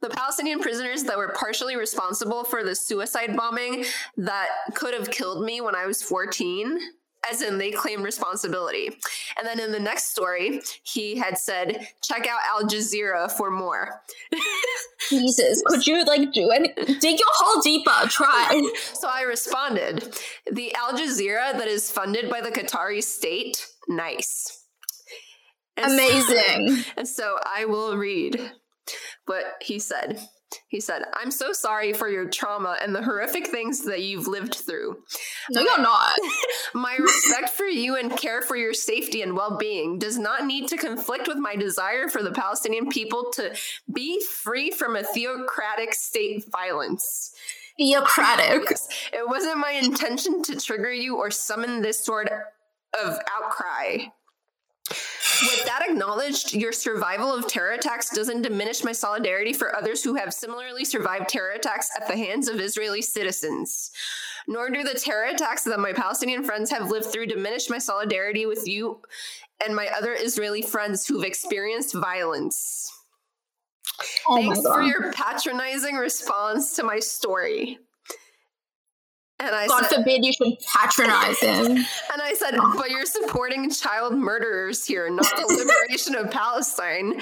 S1: The Palestinian prisoners that were partially responsible for the suicide bombing that could have killed me when I was 14, as in they claim responsibility. And then in the next story, he had said, check out Al Jazeera for more.
S2: Jesus, could you like do any? Dig your hole deeper. Try.
S1: So I responded, the Al Jazeera that is funded by the Qatari state, nice. And so-
S2: Amazing.
S1: And so I will read what he said. He said, I'm so sorry for your trauma and the horrific things that you've lived through.
S2: No, you're not.
S1: My respect for you and care for your safety and well being does not need to conflict with my desire for the Palestinian people to be free from a theocratic state violence.
S2: Theocratic.
S1: It wasn't my intention to trigger you or summon this sort of outcry. With that acknowledged, your survival of terror attacks doesn't diminish my solidarity for others who have similarly survived terror attacks at the hands of Israeli citizens. Nor do the terror attacks that my Palestinian friends have lived through diminish my solidarity with you and my other Israeli friends who've experienced violence.
S2: Oh
S1: Thanks for your patronizing response to my story. And I
S2: God
S1: said,
S2: forbid you should patronize him.
S1: and I said, but you're supporting child murderers here, not the liberation of Palestine.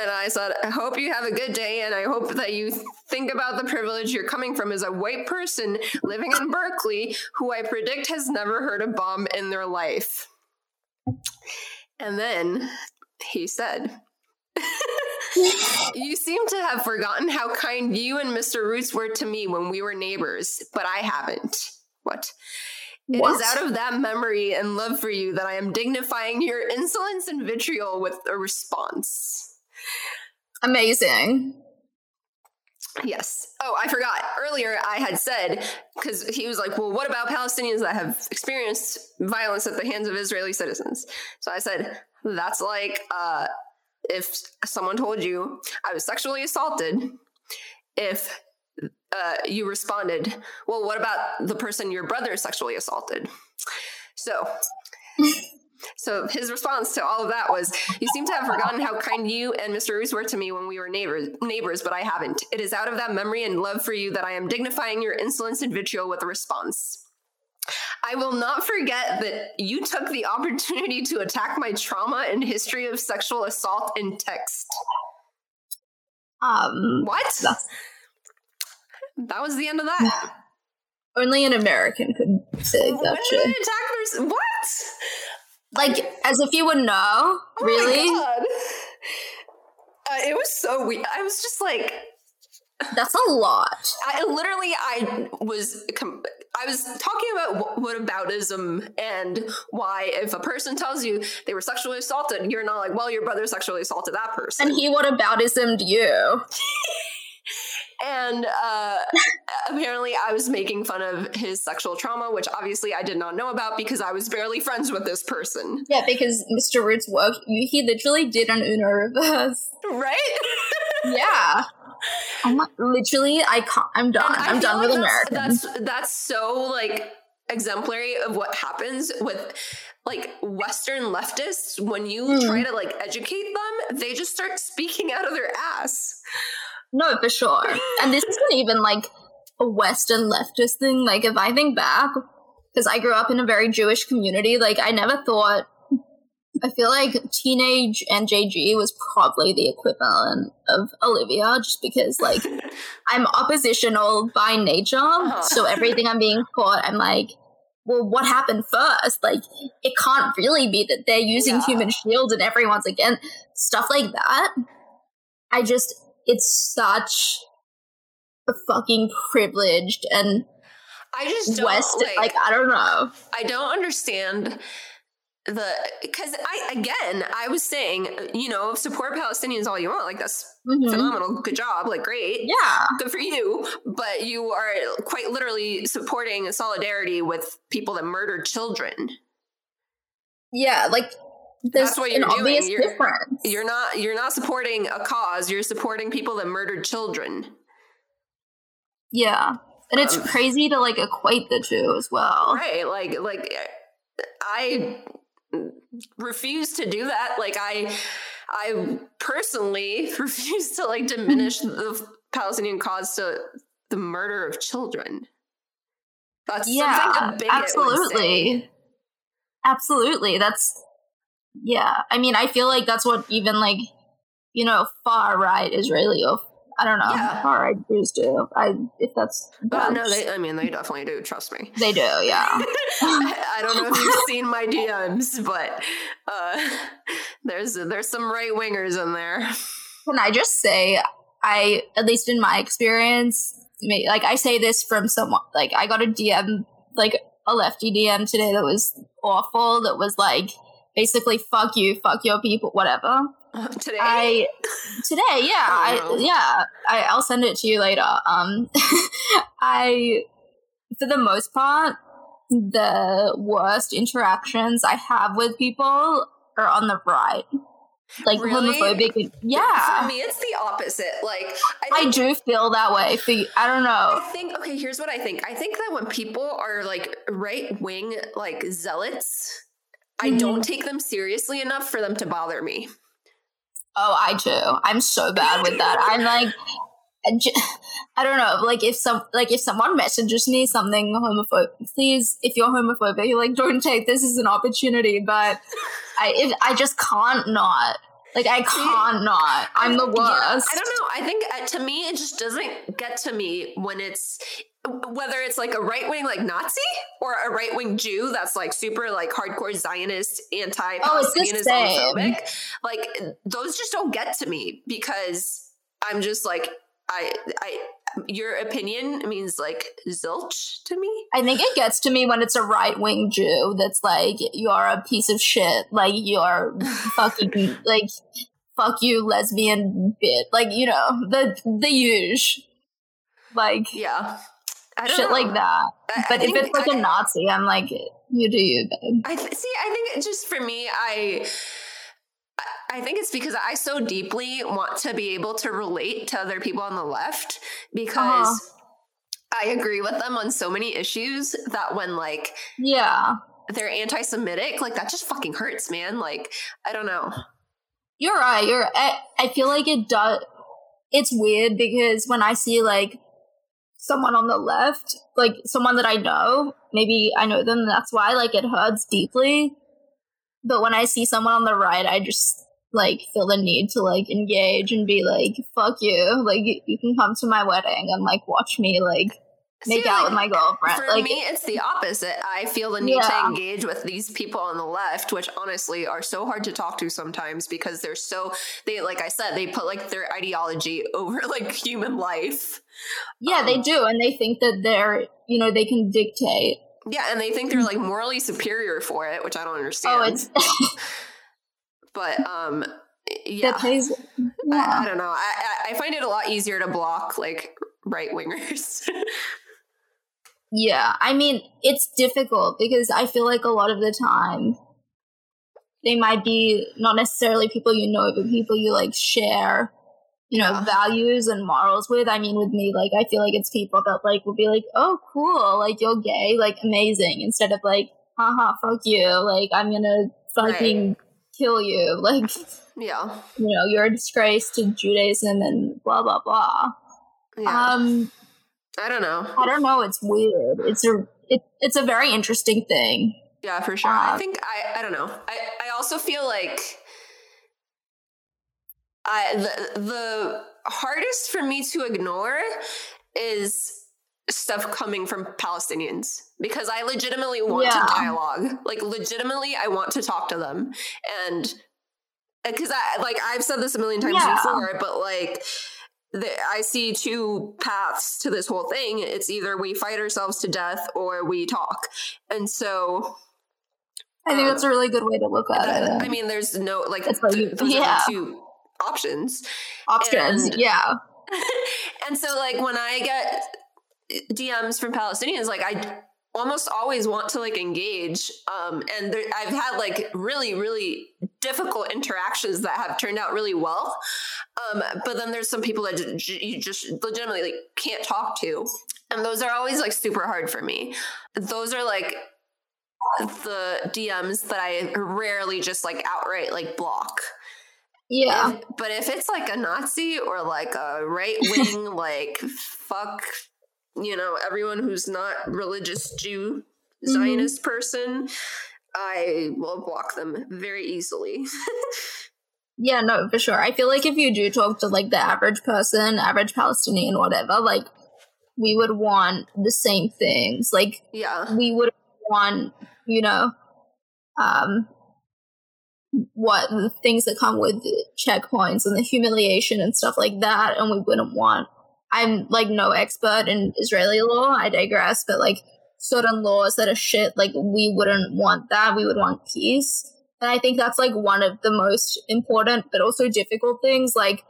S1: And I said, I hope you have a good day, and I hope that you think about the privilege you're coming from as a white person living in Berkeley who I predict has never heard a bomb in their life. And then he said, You seem to have forgotten how kind you and Mr. Roots were to me when we were neighbors, but I haven't. What? It
S2: What?
S1: out of that memory and love for you that I am dignifying your insolence and vitriol with a response.
S2: Amazing.
S1: Yes. Oh, I forgot. Earlier, I had said, because he was like, well, what about Palestinians that have experienced violence at the hands of Israeli citizens? So I said, that's like uh, if someone told you I was sexually assaulted, if uh, you responded, well, what about the person your brother sexually assaulted? So. So his response to all of that was, "You seem to have forgotten how kind you and Mr. Roots were to me when we were neighbors, neighbors, but I haven't. It is out of that memory and love for you that I am dignifying your insolence and vitriol with a response. I will not forget that you took the opportunity to attack my trauma and history of sexual assault in text.
S2: Um,
S1: What? That was the end of that.
S2: only an American could say
S1: when
S2: that shit.
S1: attack what?
S2: Like, as if you would know.
S1: Oh my
S2: really?
S1: God. Uh, it was so weird. I was just like,
S2: That's a lot.
S1: I literally, I was com- I was talking about what whataboutism and why if a person tells you they were sexually assaulted, you're not like, well, your brother sexually assaulted that person.
S2: And he whataboutismed you.
S1: and uh, apparently I was making fun of his sexual trauma, which obviously I did not know about because I was barely friends with this person.
S2: Yeah, because Mr. Root's work, he literally did an Uno reverse.
S1: Right?
S2: yeah. I'm literally, I can't, I'm done. I'm done like with America.
S1: That's that's so like exemplary of what happens with like Western leftists when you mm. try to like educate them, they just start speaking out of their ass.
S2: No, for sure. and this isn't even like a Western leftist thing. Like, if I think back, because I grew up in a very Jewish community, like, I never thought. I feel like teenage NJG was probably the equivalent of Olivia, just because, like, I'm oppositional by nature. Uh-huh. So everything I'm being taught, I'm like, well, what happened first? Like, it can't really be that they're using yeah. human shield and everyone's again stuff like that. I just it's such a fucking privileged and
S1: I just don't West, like,
S2: like I don't know.
S1: I don't understand the because I again I was saying you know support Palestinians all you want like that's mm-hmm. phenomenal good job like great
S2: yeah
S1: good for you but you are quite literally supporting solidarity with people that murdered children
S2: yeah like
S1: that's what you're doing. You're, difference. you're not you're not supporting a cause. You're supporting people that murdered children.
S2: Yeah, and it's um, crazy to like equate the two as well.
S1: Right? Like like I refuse to do that. Like I I personally refuse to like diminish the Palestinian cause to the murder of children.
S2: That's yeah, absolutely. Absolutely. That's yeah, I mean, I feel like that's what even like you know far right Israeli of I don't know yeah. far right Jews do. I if that's,
S1: that's no, they, I mean they definitely do. Trust me,
S2: they do. Yeah,
S1: I don't know if you've seen my DMs, but uh, there's there's some right wingers in there.
S2: Can I just say, I at least in my experience, like I say this from someone like I got a DM like a lefty DM today that was awful. That was like basically fuck you, fuck your people, whatever.
S1: today,
S2: I today, yeah, I, yeah, I, I'll send it to you later. Um, I, for the most part, the worst interactions I have with people are on the right. Like really? homophobic, yeah.
S1: For me, it's the opposite. Like
S2: I, I do feel that way. For I don't know.
S1: I think okay. Here's what I think. I think that when people are like right wing, like zealots, I don't mm-hmm. take them seriously enough for them to bother me.
S2: Oh, I do. I'm so bad with that. I'm like, I don't know. Like if some, like if someone messages me something homophobic, please, if you're homophobic, you're like, don't take this as an opportunity. But I, it, I just can't not. Like I can't not. I'm the worst. Yeah,
S1: I don't know. I think uh, to me, it just doesn't get to me when it's whether it's like a right wing like Nazi or a right wing Jew that's like super like hardcore Zionist, anti Palestinian oh, homophobic, like those just don't get to me because I'm just like I I your opinion means like zilch to me.
S2: I think it gets to me when it's a right wing Jew that's like you're a piece of shit, like you're fucking like fuck you lesbian bit, like you know the the usual like
S1: yeah
S2: shit know. like that. I, but I if it's like I, a Nazi, I'm like, you do you, babe.
S1: I th- see. I think just for me, I. I think it's because I so deeply want to be able to relate to other people on the left because uh-huh. I agree with them on so many issues that when like
S2: yeah
S1: they're anti-Semitic, like that just fucking hurts, man. Like I don't know.
S2: You're right. You're. I, I feel like it does. It's weird because when I see like someone on the left, like someone that I know, maybe I know them, that's why like it hurts deeply. But when I see someone on the right, I just like feel the need to like engage and be like, fuck you. Like you, can come to my wedding and like watch me like make
S1: See,
S2: out
S1: like,
S2: with my girlfriend.
S1: For
S2: like,
S1: me, it's the opposite. I feel the need
S2: Yeah.
S1: to engage with these people on the left, which honestly are so hard to talk to sometimes because they're so they like I said, they put like their ideology over like human life.
S2: yeah, they
S1: um,
S2: do, and they think that they're, you know, they can dictate.
S1: Yeah, and they think they're like morally superior for it, which I don't understand.
S2: Oh, it's
S1: but um yeah.
S2: plays.
S1: I,
S2: Yeah.
S1: I don't know. I, I I find it a lot easier to block like right wingers.
S2: Yeah, I mean, it's difficult because I feel like a lot of the time they might be not necessarily people you know, but people you like share, you know,
S1: Yeah.
S2: values and morals with. I mean, with me, like, I feel like it's people that like will be like, oh, cool, like, you're gay, like, amazing, instead of like, haha, fuck you, like, I'm gonna fucking kill you, like,
S1: yeah.
S2: you know, you're a disgrace to Judaism and blah, blah, blah.
S1: Yeah.
S2: Um,
S1: I don't know.
S2: I don't know. It's weird. It's a it, it's a very interesting thing.
S1: Yeah, for sure. I
S2: Uh,
S1: think I I don't know. I I also feel like I the the hardest for me to ignore is stuff coming from Palestinians because I legitimately want
S2: Yeah.
S1: to dialogue. Like legitimately I want to talk to them and because I like I've said this a million times
S2: Yeah.
S1: before, but like I see two paths to this whole thing. It's either we fight ourselves to death or we talk. And so
S2: I think
S1: Um,
S2: that's a really good way to look at
S1: that-
S2: it.
S1: I mean, there's no like
S2: like-
S1: th- those
S2: yeah.
S1: are two options.
S2: Options,
S1: and-
S2: yeah,
S1: and so, like, when I get DMs from Palestinians, like, I almost always want to like engage. Um, and there, I've had like really, really difficult interactions that have turned out really well. Um, but then there's some people that j- you just legitimately like can't talk to, and those are always like super hard for me. Those are like the DMs that I rarely just like outright like block.
S2: yeah,
S1: If- but if it's like a Nazi or like a right wing, like fuck, you know, everyone who's not religious Jew,
S2: Mhm.
S1: Zionist person, I will block them very easily.
S2: yeah. No, for sure. I feel like if you do talk to like the average person, average Palestinian, whatever, like we would want the same things. Like
S1: yeah.
S2: we would want, you know, um, what the things that come with checkpoints and the humiliation and stuff like that, and we wouldn't want. I'm like no expert in Israeli law. I digress, but like certain laws that are shit, like we wouldn't want that. We would want peace, and I think that's like one of the most important, but also difficult things. Like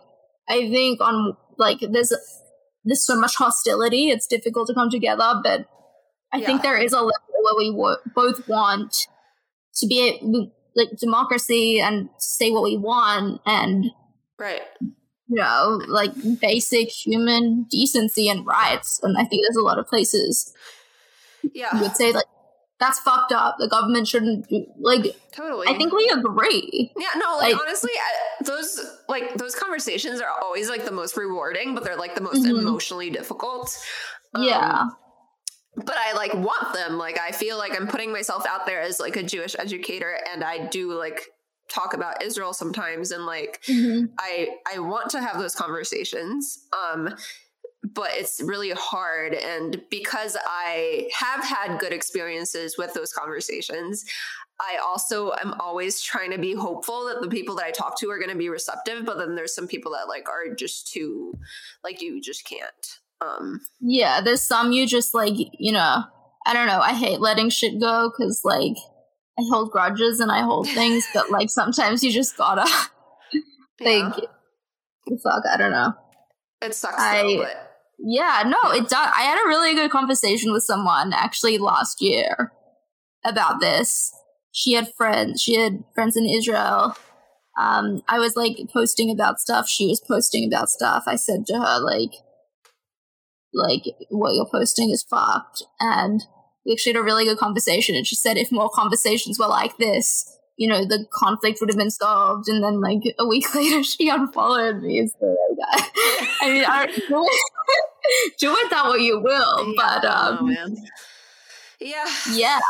S2: I think on like there's there's so much hostility. It's difficult to come together, but I
S1: Yeah.
S2: think there is a level where we wo- both want to be a, like democracy and say what we want and
S1: Right.
S2: You know like basic human decency and rights and i think there's a lot of places
S1: yeah.
S2: you would say like that's fucked up the government shouldn't do like
S1: Totally.
S2: i think we agree
S1: Yeah, no, like,
S2: Like-
S1: honestly, I, those like those conversations are always like the most rewarding, but they're like the most
S2: Mhm.
S1: emotionally difficult. Um,
S2: yeah
S1: but I like want them. Like I feel like I'm putting myself out there as like a Jewish educator, and I do like talk about Israel sometimes, and like
S2: Mhm.
S1: I I want to have those conversations. Um, but it's really hard, and because I have had good experiences with those conversations. I also am always trying to be hopeful that the people that I talk to are going to be receptive, but then there's some people that like are just too, like you just can't. Um,
S2: yeah there's some you just like you know i don't know i hate letting shit go because like i hold grudges and i hold things but like sometimes you just gotta
S1: yeah.
S2: like fuck i don't know
S1: It sucks
S2: I-
S1: though, but
S2: Yeah, no, it does. I had a really good conversation with someone actually last year about this. She had friends. She had friends in Israel. Um, I was like posting about stuff. She was posting about stuff. I said to her like, like what you're posting is fucked. And we actually had a really good conversation. And she said if more conversations were like this, you know, the conflict would have been solved. And then like a week later, she unfollowed me. So like, I mean, I don't do it, do with that what you will, but
S1: Yeah, I
S2: um,
S1: don't man. Yeah.
S2: yeah,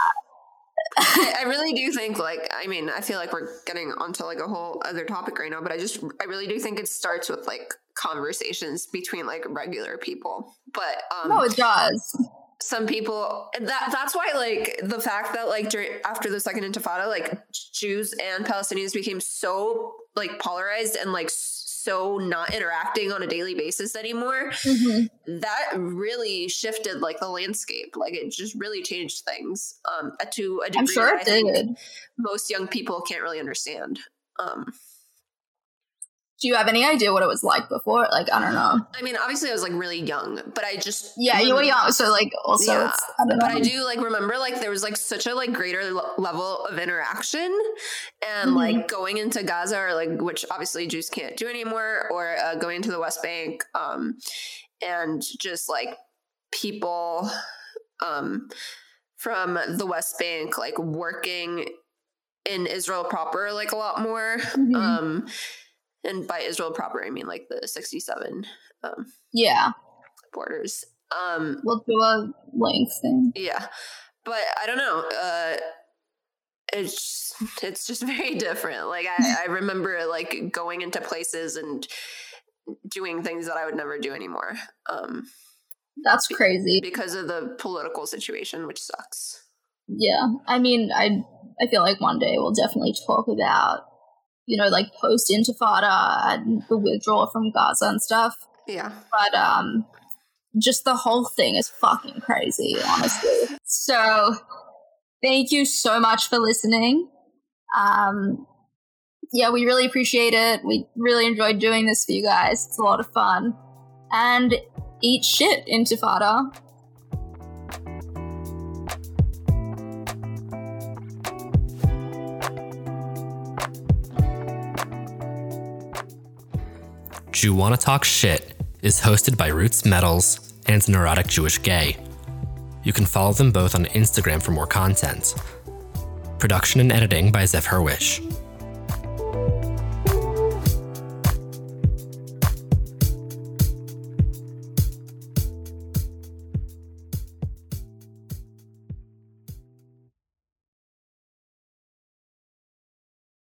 S1: I, I really do think like I mean I feel like we're getting onto like a whole other topic right now, but I just I really do think it starts with like conversations between like regular people. But um
S2: no, it does.
S1: Some people that that's why like the fact that like during after the second intifada like Jews and Palestinians became so like polarized and like so not interacting on a daily basis anymore
S2: Mm-hmm.
S1: that really shifted like the landscape like it just really changed things um to a degree
S2: I'm sure
S1: that
S2: it did.
S1: most young people can't really understand um
S2: Do you have any idea what it was like before? Like, I don't know.
S1: I mean obviously I was like really young but I just
S2: Yeah, you were young, so like also
S1: Yeah,
S2: I
S1: but I do like remember like there was like such a like greater l- level of interaction and
S2: Mhm.
S1: like going into Gaza or like which obviously Jews can't do anymore or uh, going into the West Bank um and just like people um from the West Bank like working in Israel proper like a lot more
S2: Mhm.
S1: um and by Israel proper I mean like the 67 um
S2: yeah,
S1: borders. Um
S2: we'll do a link thing.
S1: yeah. But i don't know uh it's it's just very different. Like i i remember like going into places and doing things that i would never do anymore. Um
S2: That's crazy.
S1: because of the political situation which sucks.
S2: Yeah, I mean, I I feel like one day we'll definitely talk about you know like post Intifada and the withdrawal from Gaza and stuff.
S1: yeah
S2: But um, just the whole thing is fucking crazy, honestly. So, thank you so much for listening. Um, yeah, we really appreciate it. We really enjoyed doing this for you guys. It's a lot of fun. And eat shit, Intifada.
S3: Jew Wanna Talk Shit is hosted by Roots Metals and Neurotic Jewish Gay. You can follow them both on Instagram for more content. Production and editing by Zev Hurwich.